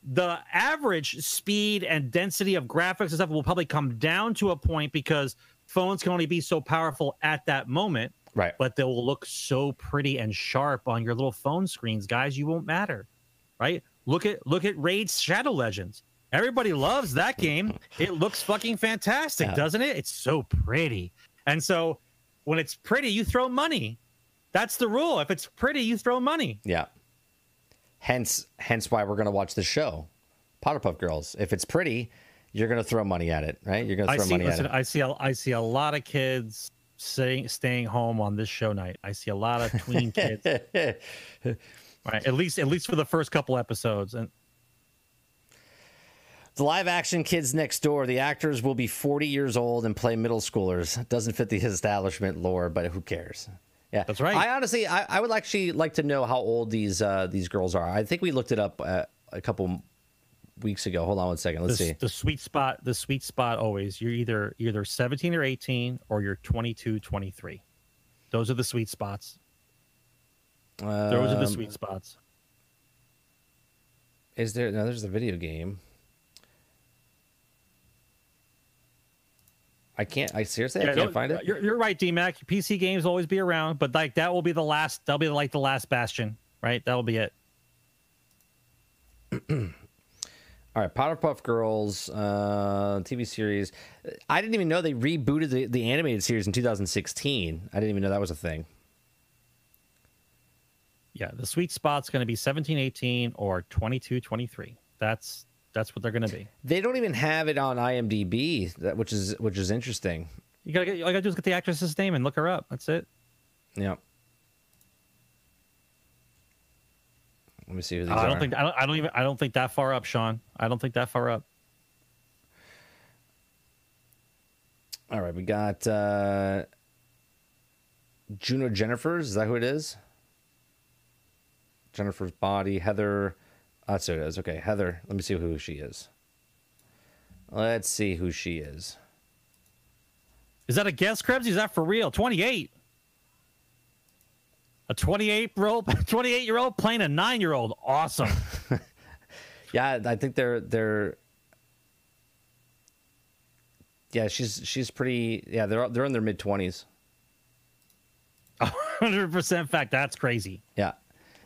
the average speed and density of graphics and stuff will probably come down to a point because phones can only be so powerful at that moment. Right. But they will look so pretty and sharp on your little phone screens, guys. You won't matter, right? Look at look at Raid Shadow Legends. Everybody loves that game. It looks fucking fantastic, Yeah. doesn't it? It's so pretty. And so when it's pretty, you throw money. That's the rule. If it's pretty, you throw money. Yeah. Hence, hence why we're gonna watch the show, Powerpuff Girls. If it's pretty, you're gonna throw money at it, right? You're gonna I throw see. money Listen, at it. I see. A, I see a lot of kids staying staying home on this show night. I see a lot of tween kids. Right. At least at least for the first couple episodes. And The live action kids next door, the actors will be 40 years old and play middle schoolers. Doesn't fit the establishment lore, but who cares? Yeah, That's right. I honestly, I, I would actually like to know how old these uh, these girls are. I think we looked it up uh, a couple weeks ago. Hold on one second. Let's the, see. the sweet spot the sweet spot always you're either either 17 or 18 or you're 22 23 those are the sweet spots those are the Um, sweet spots Is there? No, there's the video game. I can't. I seriously, I can't find it. You're, you're right, DMAC. PC games will always be around, but like that will be the last. That'll be like the last bastion, right? That'll be it. All right, Powerpuff Girls uh, TV series. I didn't even know they rebooted the, the animated series in 2016. I didn't even know that was a thing. Yeah, the sweet spot's going to be 17, 18 or 22, 23. That's that's what they're going to be. They don't even have it on IMDb, that, which is which is interesting. You gotta get. All you gotta do is get the actress's name and look her up. That's it. Yeah. Let me see who these Uh. I don't think. I don't, I don't even. I don't think that far up, Sean. I don't think that far up. All right, we got uh, Juno Jennifer's. Is that who it is? Jennifer's body. Heather. Ah, That's who it is. Okay, Heather. Let me see who she is. Let's see who she is. Is that a guess, Krebs? Is that for real? 28. A 28 year old, 28 year old playing a nine year old. Awesome. Yeah, I think they're they're. Yeah, she's she's pretty. Yeah, they're they're in their mid twenties. 100% fact. That's crazy. Yeah,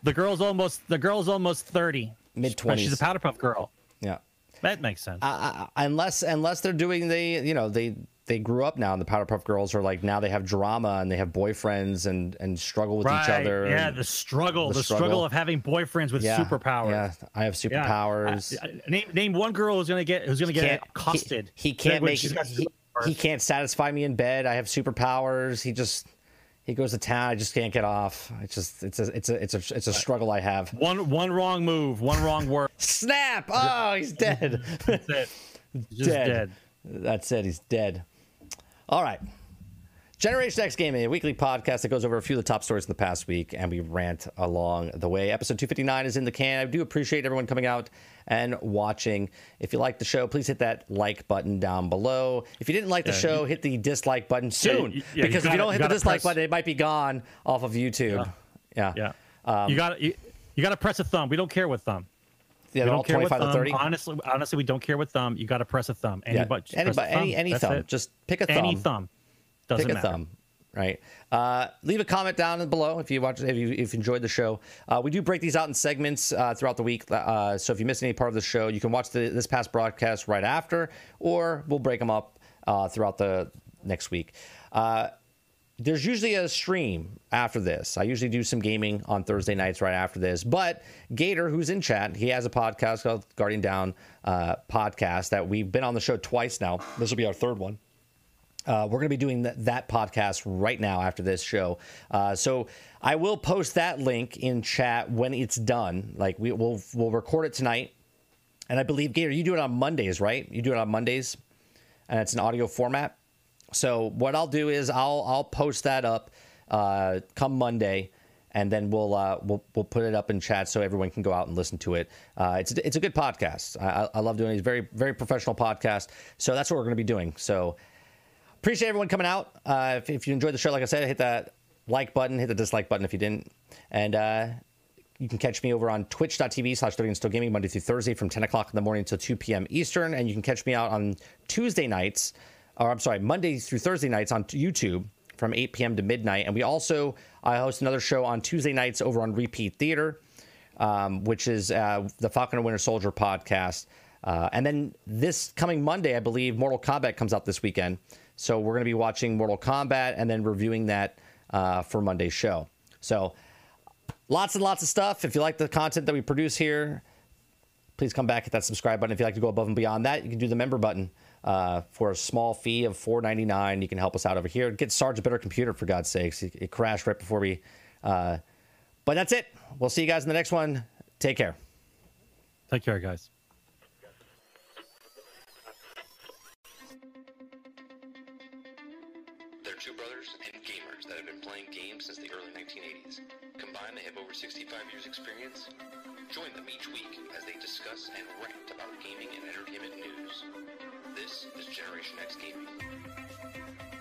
The girl's almost. The girl's almost 30. Mid But She's a 20s. Powerpuff girl. yeah. That makes sense. I, unless unless they're doing the you know they they grew up now and the Powerpuff Girls are like now they have drama and they have boyfriends and and struggle with each other. Yeah, the struggle. the The, struggle. struggle. of having boyfriends with yeah, superpowers. Yeah, I have Yeah. superpowers. I- I- name, name one girl who's gonna get who's gonna get accosted. He, he can't make he, he can't satisfy me in bed. I have superpowers. He just he goes to town. I just can't get off. It's just it's a it's a it's a it's a struggle I have. One one wrong move, one wrong word. Snap! Oh, he's dead. That's it. Just dead. That's it. He's dead. All right. Generation X Gaming, a weekly podcast that goes over a few of the top stories in the past week, and we rant along the way. Episode 259 is in the can. I do appreciate everyone coming out and watching. If you like the show, please hit that like button down below. If you didn't like the Yeah, show, hit the dislike button soon. you- yeah, you because if gotta- you don't you hit the dislike press- button, it might be gone off of YouTube. Yeah. Yeah. Um, you got to you, you got to press a thumb. We don't care what thumb. Yeah, we they're all don't care what thumb. Honestly, honestly, we don't care what thumb. You got to press a thumb. Any, Yeah. but, Any, any, thumb. any That's thumb. it. Just pick a thumb. any thumb. Doesn't pick a matter. thumb right uh, leave a comment down below if you watch if you, if you enjoyed the show uh, we do break these out in segments uh, throughout the week uh, so if you missed any part of the show you can watch the, this past broadcast right after or we'll break them up uh, throughout the next week uh, there's usually a stream after this. I usually do some gaming on Thursday nights right after this. But Gator, who's in chat, he has a podcast called Guardian Down Podcast that we've been on the show twice now. This will be our third one. Uh, we're going to be doing that, that podcast right now after this show. Uh, so I will post that link in chat when it's done. Like we will we'll record it tonight, and I believe Gator, you do it on Mondays, right? You do it on Mondays, and it's an audio format. So what I'll do is I'll I'll post that up uh, come Monday, and then we'll uh, we'll we'll put it up in chat so everyone can go out and listen to it. Uh, it's it's a good podcast. I, I love doing it. It's very very professional podcast. So that's what we're going to be doing. So appreciate everyone coming out. Uh, if, if you enjoyed the show, like I said, hit that like button, hit the dislike button if you didn't, and uh, you can catch me over on twitch.tv slash Still Gaming Monday through Thursday from 10 o'clock in the morning until 2 p.m. Eastern. And you can catch me out on Tuesday nights, or I'm sorry, Monday through Thursday nights on YouTube from 8 p.m. to midnight. And we also, I host another show on Tuesday nights over on Repeat Theater, um, which is uh, the Falcon and Winter Soldier podcast. Uh, and then this coming Monday, I believe Mortal Kombat comes out this weekend. So we're going to be watching Mortal Kombat and then reviewing that uh, for Monday's show. So lots and lots of stuff. If you like the content that we produce here, please come back hit that subscribe button. If you'd like to go above and beyond that, you can do the member button uh, for a small fee of $4.99. You can help us out over here. Get Sarge a better computer for God's sakes. It crashed right before we. Uh, but that's it. We'll see you guys in the next one. Take care. Take care, guys. Join them each week as they discuss and rant about gaming and entertainment news. This is Generation X Gaming.